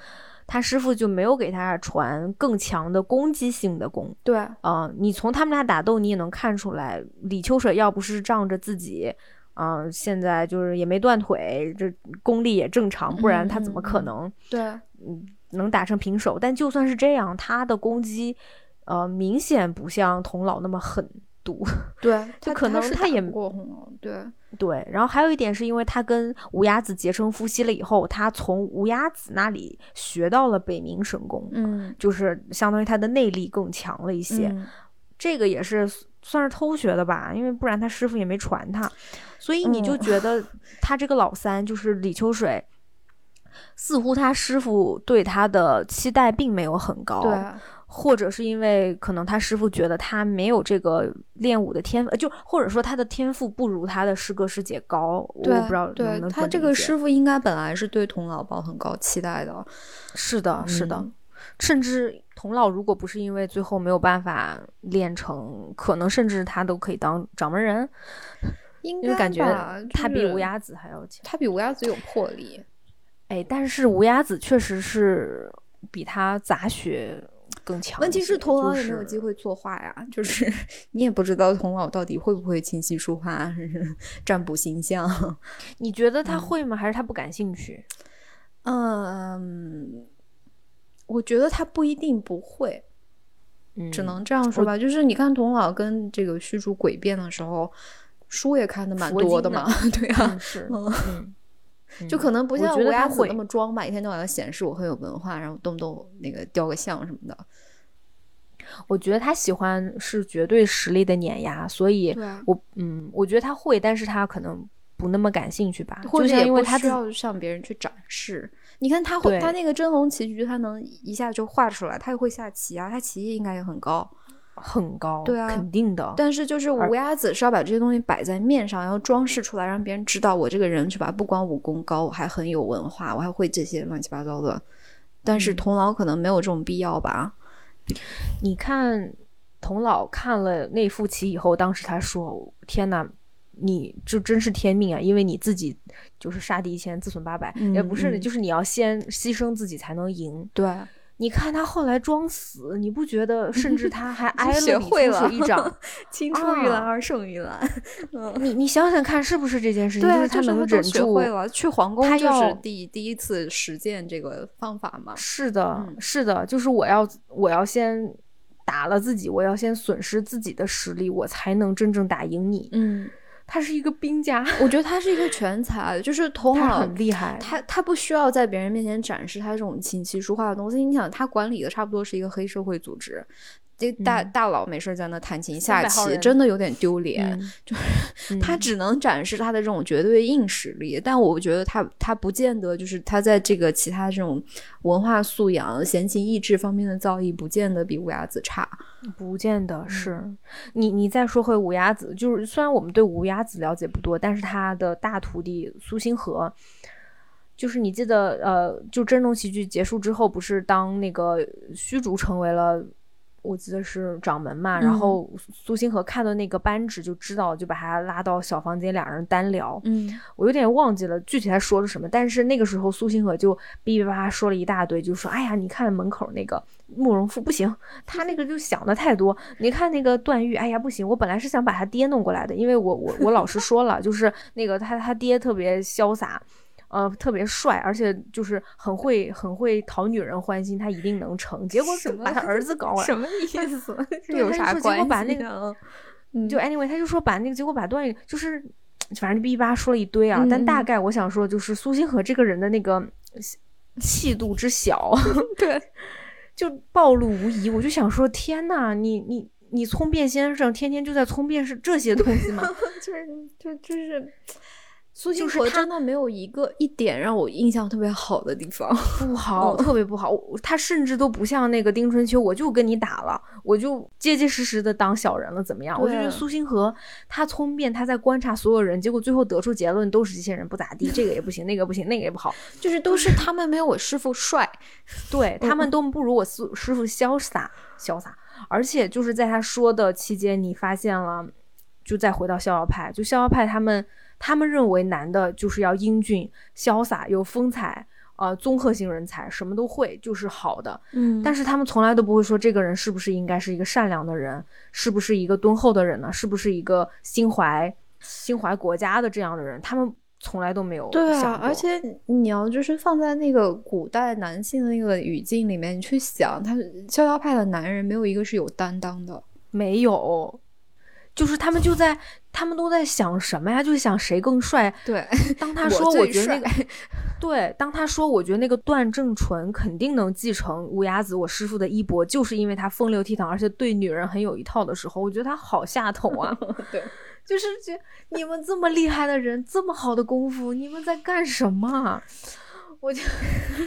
Speaker 1: 他师傅就没有给他传更强的攻击性的功。
Speaker 2: 对，
Speaker 1: 啊，你从他们俩打斗，你也能看出来，李秋水要不是仗着自己，啊，现在就是也没断腿，这功力也正常，不然他怎么可能
Speaker 2: 对，
Speaker 1: 嗯，能打成平手？但就算是这样，他的攻击。呃，明显不像童老那么狠毒，
Speaker 2: 对，
Speaker 1: 就可能他也
Speaker 2: 过对
Speaker 1: 对。然后还有一点是因为他跟无崖子结成夫妻了以后，他从无崖子那里学到了北冥神功，
Speaker 2: 嗯，
Speaker 1: 就是相当于他的内力更强了一些。这个也是算是偷学的吧，因为不然他师傅也没传他。所以你就觉得 他这个老三就是李秋水，似乎他师傅对他的期待并没有很高。
Speaker 2: 对。
Speaker 1: 或者是因为可能他师傅觉得他没有这个练武的天赋，就或者说他的天赋不如他的师哥师姐高，我不知道
Speaker 2: 对他这个师傅应该本来是对童老抱很高期待的，
Speaker 1: 是的，是的，甚至童老如果不是因为最后没有办法练成，可能甚至他都可以当掌门人，
Speaker 2: 因为
Speaker 1: 感觉他比乌鸦子还要强，
Speaker 2: 他比乌鸦子有魄力，
Speaker 1: 哎，但是乌鸦子确实是比他杂学。更强。
Speaker 2: 问题
Speaker 1: 是
Speaker 2: 童老也没有机会作画呀，就是你也不知道童老到底会不会琴棋书画、占卜星象。
Speaker 1: 你觉得他会吗？还是他不感兴趣？
Speaker 2: 嗯，我觉得他不一定不会，只能这样说吧。就是你看童老跟这个虚竹诡辩的时候，书也看的蛮多的嘛，对啊，
Speaker 1: 是。
Speaker 2: 就可能不像乌鸦子那么装吧，一天到晚要显示我很有文化，然后动不动那个雕个像什么的。
Speaker 1: 我觉得他喜欢是绝对实力的碾压，所以我嗯，我觉得他会，但是他可能不那么感兴趣吧，
Speaker 2: 或者
Speaker 1: 因为他
Speaker 2: 需要向别人去展示。你看他会，他那个真龙棋局，他能一下就画出来，他也会下棋啊，他棋艺应该也很高。
Speaker 1: 很高，
Speaker 2: 对啊，
Speaker 1: 肯定的。
Speaker 2: 但是就是无鸦子是要把这些东西摆在面上，要装饰出来，让别人知道我这个人是吧？不光武功高，我还很有文化，我还会这些乱七八糟的。但是童老可能没有这种必要吧？
Speaker 1: 你看童老看了那副棋以后，当时他说：“天哪，你这真是天命啊！因为你自己就是杀敌一千，自损八百，也不是，就是你要先牺牲自己才能赢。”
Speaker 2: 对。
Speaker 1: 你看他后来装死，你不觉得？甚至他还 挨了
Speaker 2: 李秋水
Speaker 1: 一掌，
Speaker 2: 青出于蓝而胜于蓝。
Speaker 1: 你你想想看，是不是这件事情？
Speaker 2: 就是
Speaker 1: 他能忍住会了。
Speaker 2: 去皇宫他就是第第一次实践这个方法嘛？
Speaker 1: 是的，是的，就是我要我要先打了自己，我要先损失自己的实力，我才能真正打赢你。
Speaker 2: 嗯。
Speaker 1: 他是一个兵家，
Speaker 2: 我觉得他是一个全才，就是头脑
Speaker 1: 很厉害。
Speaker 2: 他他不需要在别人面前展示他这种琴棋书画的东西。你想，他管理的差不多是一个黑社会组织。这大大佬没事在那弹琴下棋，真的有点丢脸。就是他只能展示他的这种绝对硬实力，但我觉得他他不见得就是他在这个其他这种文化素养、闲情逸致方面的造诣，不见得比乌鸦子差。
Speaker 1: 不见得是你，你再说回乌鸦子，就是虽然我们对乌鸦子了解不多，但是他的大徒弟苏星河，就是你记得呃，就真龙棋局结束之后，不是当那个虚竹成为了。我记得是掌门嘛，然后苏星河看到那个扳指就知道，就把他拉到小房间，两人单聊。
Speaker 2: 嗯，
Speaker 1: 我有点忘记了具体他说了什么，但是那个时候苏星河就哔哔叭叭说了一大堆，就说：“哎呀，你看门口那个慕容复不行，他那个就想的太多。你看那个段誉，哎呀不行，我本来是想把他爹弄过来的，因为我我我老师说了，就是那个他他爹特别潇洒。”呃，特别帅，而且就是很会很会讨女人欢心，他一定能成。结果把他儿子搞了，
Speaker 2: 什么意思？有啥关
Speaker 1: 系？把那个，就 anyway，他就说把那个结果把段誉就是反正哔叭说了一堆啊。但大概我想说，就是苏星河这个人的那个气度之小，
Speaker 2: 对，
Speaker 1: 就暴露无遗。我就想说，天呐，你你你聪辩先生天天就在聪辩是这些东西吗？
Speaker 2: 就是就就是。苏星河真的没有一个一点让我印象特别好的地方，
Speaker 1: 不好，特别不好。他甚至都不像那个丁春秋，我就跟你打了，我就结结实实的当小人了，怎么样？我就觉得苏星河他聪明，他在观察所有人，结果最后得出结论都是这些人不咋地，这个也不行，那个不行，那个也不好，
Speaker 2: 就是都是他们没有我师傅帅，
Speaker 1: 对他们都不如我师师傅潇洒潇洒。而且就是在他说的期间，你发现了，就再回到逍遥派，就逍遥派他们。他们认为男的就是要英俊、潇洒、有风采，呃，综合性人才，什么都会，就是好的。
Speaker 2: 嗯，
Speaker 1: 但是他们从来都不会说这个人是不是应该是一个善良的人，是不是一个敦厚的人呢？是不是一个心怀心怀国家的这样的人？他们从来都没有。
Speaker 2: 对啊，而且你要就是放在那个古代男性的那个语境里面，你去想，他逍遥派的男人没有一个是有担当的，
Speaker 1: 没有。就是他们就在，他们都在想什么呀？就是想谁更帅。
Speaker 2: 对，
Speaker 1: 当 他说我觉得那个，对，当他说我觉得那个段正淳肯定能继承乌鸦子我师傅的衣钵，就是因为他风流倜傥，而且对女人很有一套的时候，我觉得他好下头啊。
Speaker 2: 对，
Speaker 1: 就是觉你们这么厉害的人，这么好的功夫，你们在干什么？我就，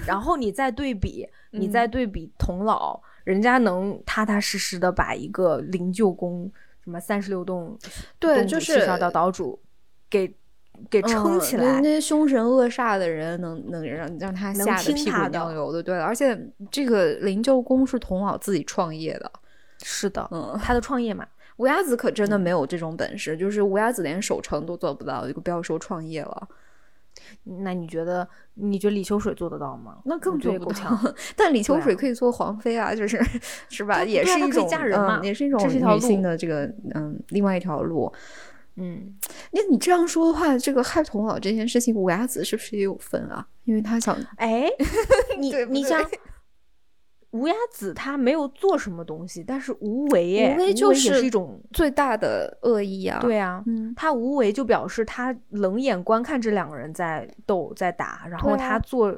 Speaker 1: 然后你再对比，你再对比童老。人家能踏踏实实的把一个灵鹫宫什么三十六洞，
Speaker 2: 对，就是
Speaker 1: 岛岛主给给撑起来。
Speaker 2: 那些凶神恶煞的人能能让让他吓得屁滚尿流的，对。而且这个灵鹫宫是童老自己创业的，
Speaker 1: 是的，
Speaker 2: 嗯，
Speaker 1: 他的创业嘛。
Speaker 2: 乌鸦子可真的没有这种本事，就是乌鸦子连守城都做不到，就不要说创业了。
Speaker 1: 那你觉得？你觉得李秋水做得到吗？
Speaker 2: 那更做
Speaker 1: 不到。
Speaker 2: 但李秋水可以做皇妃啊，就是 是吧？也是一种
Speaker 1: 嗯，
Speaker 2: 也是一种女性的这个嗯，另外一条路。
Speaker 1: 嗯，
Speaker 2: 那你这样说的话，这个害童老这件事情，五阿子是不是也有份啊？因为他想，
Speaker 1: 哎，你你想。无崖子他没有做什么东西，但是无为，
Speaker 2: 无为就是
Speaker 1: 一种
Speaker 2: 最大的恶意啊！
Speaker 1: 对啊，他无为就表示他冷眼观看这两个人在斗在打，然后他坐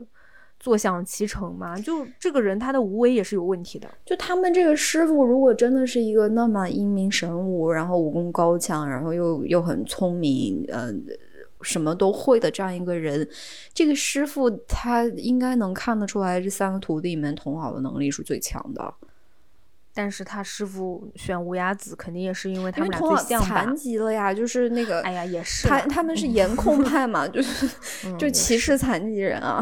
Speaker 1: 坐享其成嘛。就这个人他的无为也是有问题的。
Speaker 2: 就他们这个师傅如果真的是一个那么英明神武，然后武功高强，然后又又很聪明，嗯。什么都会的这样一个人，这个师傅他应该能看得出来，这三个徒弟里面童好的能力是最强的。
Speaker 1: 但是他师傅选无崖子，肯定也是因为他们俩最像
Speaker 2: 吧？残疾了呀，就是那个，
Speaker 1: 哎呀，也是
Speaker 2: 他他们是颜控派嘛，就是 就歧视残疾人啊。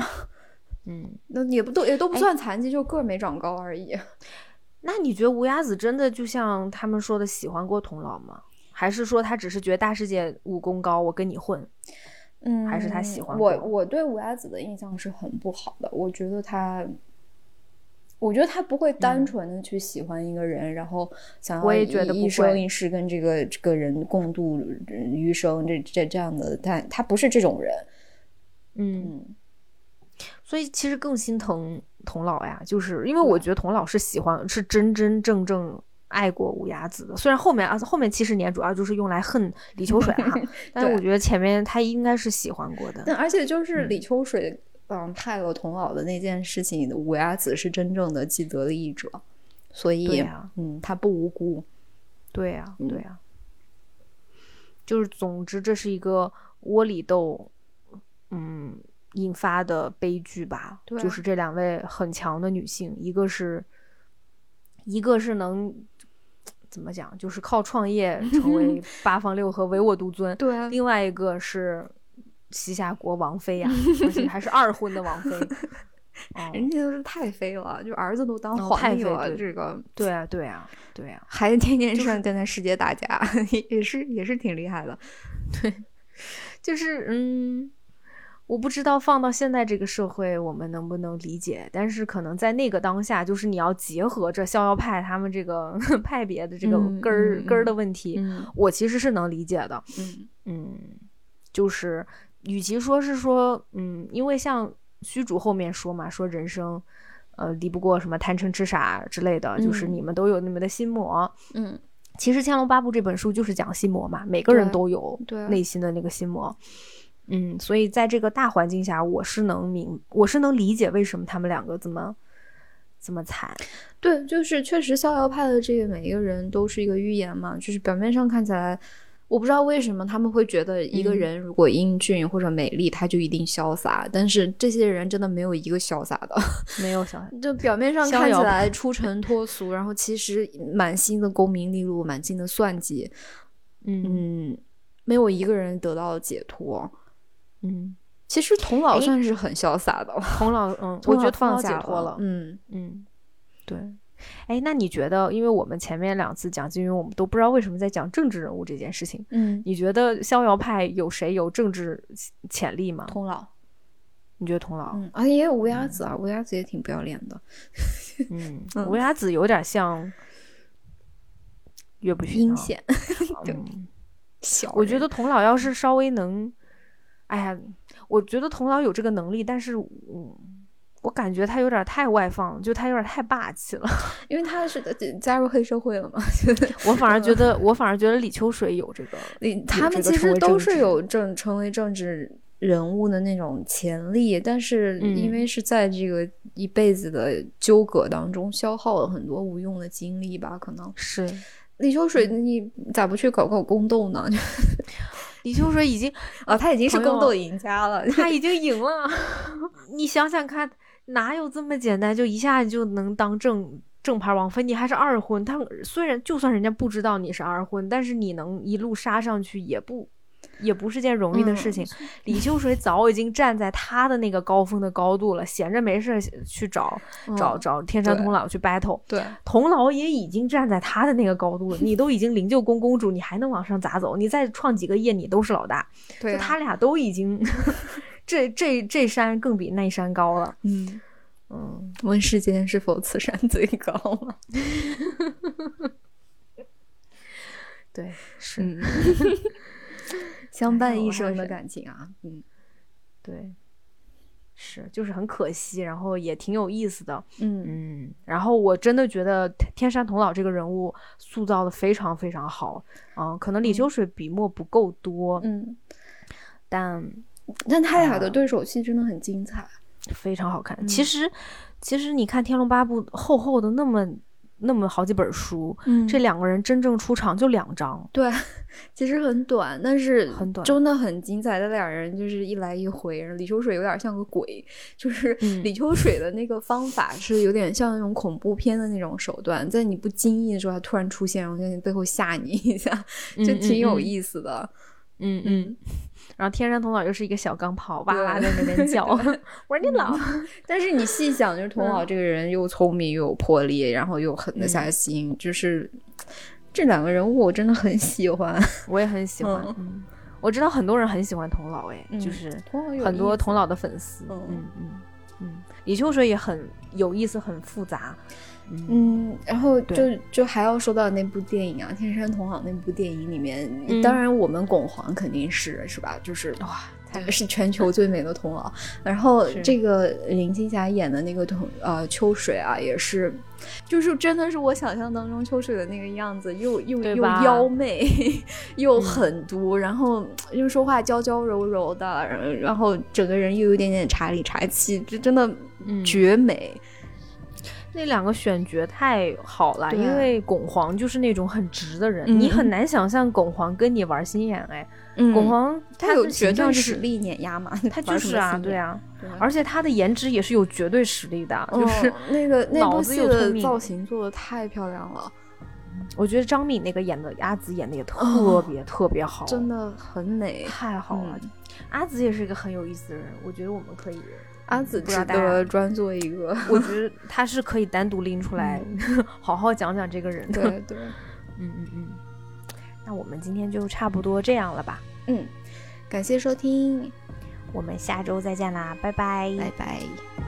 Speaker 1: 嗯，
Speaker 2: 那也不都也都不算残疾，就个儿没长高而已。
Speaker 1: 那你觉得无崖子真的就像他们说的喜欢过童老吗？还是说他只是觉得大师姐武功高，我跟你混，
Speaker 2: 嗯，
Speaker 1: 还是他喜欢
Speaker 2: 我？我对五鸭子的印象是很不好的。我觉得他，我觉得他不会单纯的去喜欢一个人，然后想要一生一世跟这个这个人共度余生，这这这样的，但他不是这种人。
Speaker 1: 嗯，所以其实更心疼童老呀，就是因为我觉得童老是喜欢，是真真正正。爱过乌鸦子的，虽然后面啊后面七十年主要就是用来恨李秋水啊，但是我觉得前面他应该是喜欢过的。
Speaker 2: 但而且就是李秋水嗯害了童姥的那件事情，乌鸦子是真正的既得利益者，所以嗯他不无辜。
Speaker 1: 对呀对呀，就是总之这是一个窝里斗嗯引发的悲剧吧，就是这两位很强的女性，一个是一个是能。怎么讲？就是靠创业成为 八方六合、唯我独尊。
Speaker 2: 对，
Speaker 1: 另外一个是西夏国王妃呀，而且还是二婚的王妃。
Speaker 2: 人家都是太妃了，就儿子都当皇帝了。这个，
Speaker 1: 对啊，对啊，对啊，
Speaker 2: 孩子天天上跟他世界打架，也是也是挺厉害的。
Speaker 1: 对，就是嗯。我不知道放到现在这个社会，我们能不能理解？但是可能在那个当下，就是你要结合着逍遥派他们这个 派别的这个根儿根儿的问题，我其实是能理解的。
Speaker 2: 嗯
Speaker 1: 嗯，就是与其说是说，嗯，因为像虚竹后面说嘛，说人生，呃，离不过什么贪嗔痴傻之类的，就是你们都有你们的心魔。
Speaker 2: 嗯，
Speaker 1: 其实《天龙八部》这本书就是讲心魔嘛，每个人都有内心的那个心魔。嗯，所以在这个大环境下，我是能明，我是能理解为什么他们两个这么这么惨。
Speaker 2: 对，就是确实逍遥派的这个每一个人都是一个预言嘛，就是表面上看起来，我不知道为什么他们会觉得一个人如果英俊或者美丽，他就一定潇洒，但是这些人真的没有一个潇洒的，
Speaker 1: 没有潇洒，
Speaker 2: 就表面上看起来出尘脱俗，然后其实满心的功名利禄，满心的算计，嗯，没有一个人得到解脱。
Speaker 1: 嗯，
Speaker 2: 其实童老算是很潇洒的了。
Speaker 1: 童老，嗯，我觉得
Speaker 2: 童
Speaker 1: 老解脱了。
Speaker 2: 嗯
Speaker 1: 嗯，对。哎，那你觉得，因为我们前面两次讲金庸，我们都不知道为什么在讲政治人物这件事情。
Speaker 2: 嗯，
Speaker 1: 你觉得逍遥派有谁有政治潜力吗？
Speaker 2: 童老，
Speaker 1: 你觉得童老？
Speaker 2: 嗯，啊，也有乌鸦子啊，乌鸦子也挺不要脸的。
Speaker 1: 嗯，乌鸦子有点像岳不群。
Speaker 2: 阴险。对。
Speaker 1: 小，我觉得童老要是稍微能。哎呀，我觉得童老有这个能力，但是，嗯，我感觉他有点太外放，就他有点太霸气了，
Speaker 2: 因为他是加入黑社会了嘛。
Speaker 1: 我反而觉得，我反而觉得李秋水有这个，
Speaker 2: 他们其实都是有政成为政治人物的那种潜力，但是因为是在这个一辈子的纠葛当中消耗了很多无用的精力吧，可能。
Speaker 1: 是。
Speaker 2: 李秋水，你咋不去搞搞宫斗呢？
Speaker 1: 李秋水已经
Speaker 2: 啊，他已经是宫斗赢家了，
Speaker 1: 他已 经赢了。你想想看，哪有这么简单就一下就能当正正牌王妃，你还是二婚。他虽然就算人家不知道你是二婚，但是你能一路杀上去也不。也不是件容易的事情。李秋水早已经站在他的那个高峰的高度了，闲着没事去找找找天山童姥去 battle。
Speaker 2: 对，
Speaker 1: 童姥也已经站在他的那个高度了。你都已经灵鹫宫公主，你还能往上咋走？你再创几个业，你都是老大。
Speaker 2: 对，
Speaker 1: 他俩都已经，这这这山更比那山高了。
Speaker 2: 嗯嗯，问世间是否此山最高吗？
Speaker 1: 对，是。
Speaker 2: 相伴一生的感情啊，嗯，
Speaker 1: 对，是，就是很可惜，然后也挺有意思的，
Speaker 2: 嗯
Speaker 1: 嗯，然后我真的觉得天山童姥这个人物塑造的非常非常好，嗯，可能李秋水笔墨不够多，
Speaker 2: 嗯，
Speaker 1: 但
Speaker 2: 但他俩的对手戏真的很精彩，
Speaker 1: 非常好看。其实其实你看《天龙八部》厚厚的那么。那么好几本书，这两个人真正出场就两章，
Speaker 2: 对，其实很短，但是
Speaker 1: 很短，
Speaker 2: 真的很精彩。的两人就是一来一回，李秋水有点像个鬼，就是李秋水的那个方法是有点像那种恐怖片的那种手段，在你不经意的时候他突然出现，然后在你背后吓你一下，就挺有意思的。
Speaker 1: 嗯。嗯，然后天山童姥又是一个小钢炮，哇哇在那边叫。我说你老，
Speaker 2: 但是你细想，就是童姥这个人又聪明又有魄力，然后又狠得下心，就是这两个人物我真的很喜欢，
Speaker 1: 我也很喜欢。我知道很多人很喜欢童姥，哎，就是很多童姥的粉丝。嗯嗯嗯，李秋水也很有意思，很复杂。
Speaker 2: 嗯，然后就就还要说到那部电影啊，《天山童姥》那部电影里面，当然我们巩皇肯定是是吧？就是哇，他是全球最美的童姥。然后这个林青霞演的那个童呃秋水啊，也是，就是真的是我想象当中秋水的那个样子，又又又妖媚 又狠毒，然后又说话娇娇柔柔的，然后整个人又有点点茶里茶气，这真的绝美。
Speaker 1: 那两个选角太好了，因为巩皇就是那种很直的人，你很难想象巩皇跟你玩心眼哎。巩皇
Speaker 2: 他有绝对实力碾压嘛，
Speaker 1: 他 就是啊，对啊，而且他的颜值也是有绝对实力的，就是
Speaker 2: 那个 那部戏的造型做的太漂亮了。
Speaker 1: 我觉得张敏那个演的阿紫演的也特别特别好，
Speaker 2: 真的很美，
Speaker 1: 太好了。阿紫也是一个很有意思的人，我觉得我们可以。
Speaker 2: 阿紫值得专做一个，
Speaker 1: 我觉得他是可以单独拎出来，好好讲讲这个人
Speaker 2: 的。对对，
Speaker 1: 嗯嗯嗯。那我们今天就差不多这样了吧？
Speaker 2: 嗯，感谢收听，
Speaker 1: 我们下周再见啦，拜拜，
Speaker 2: 拜拜。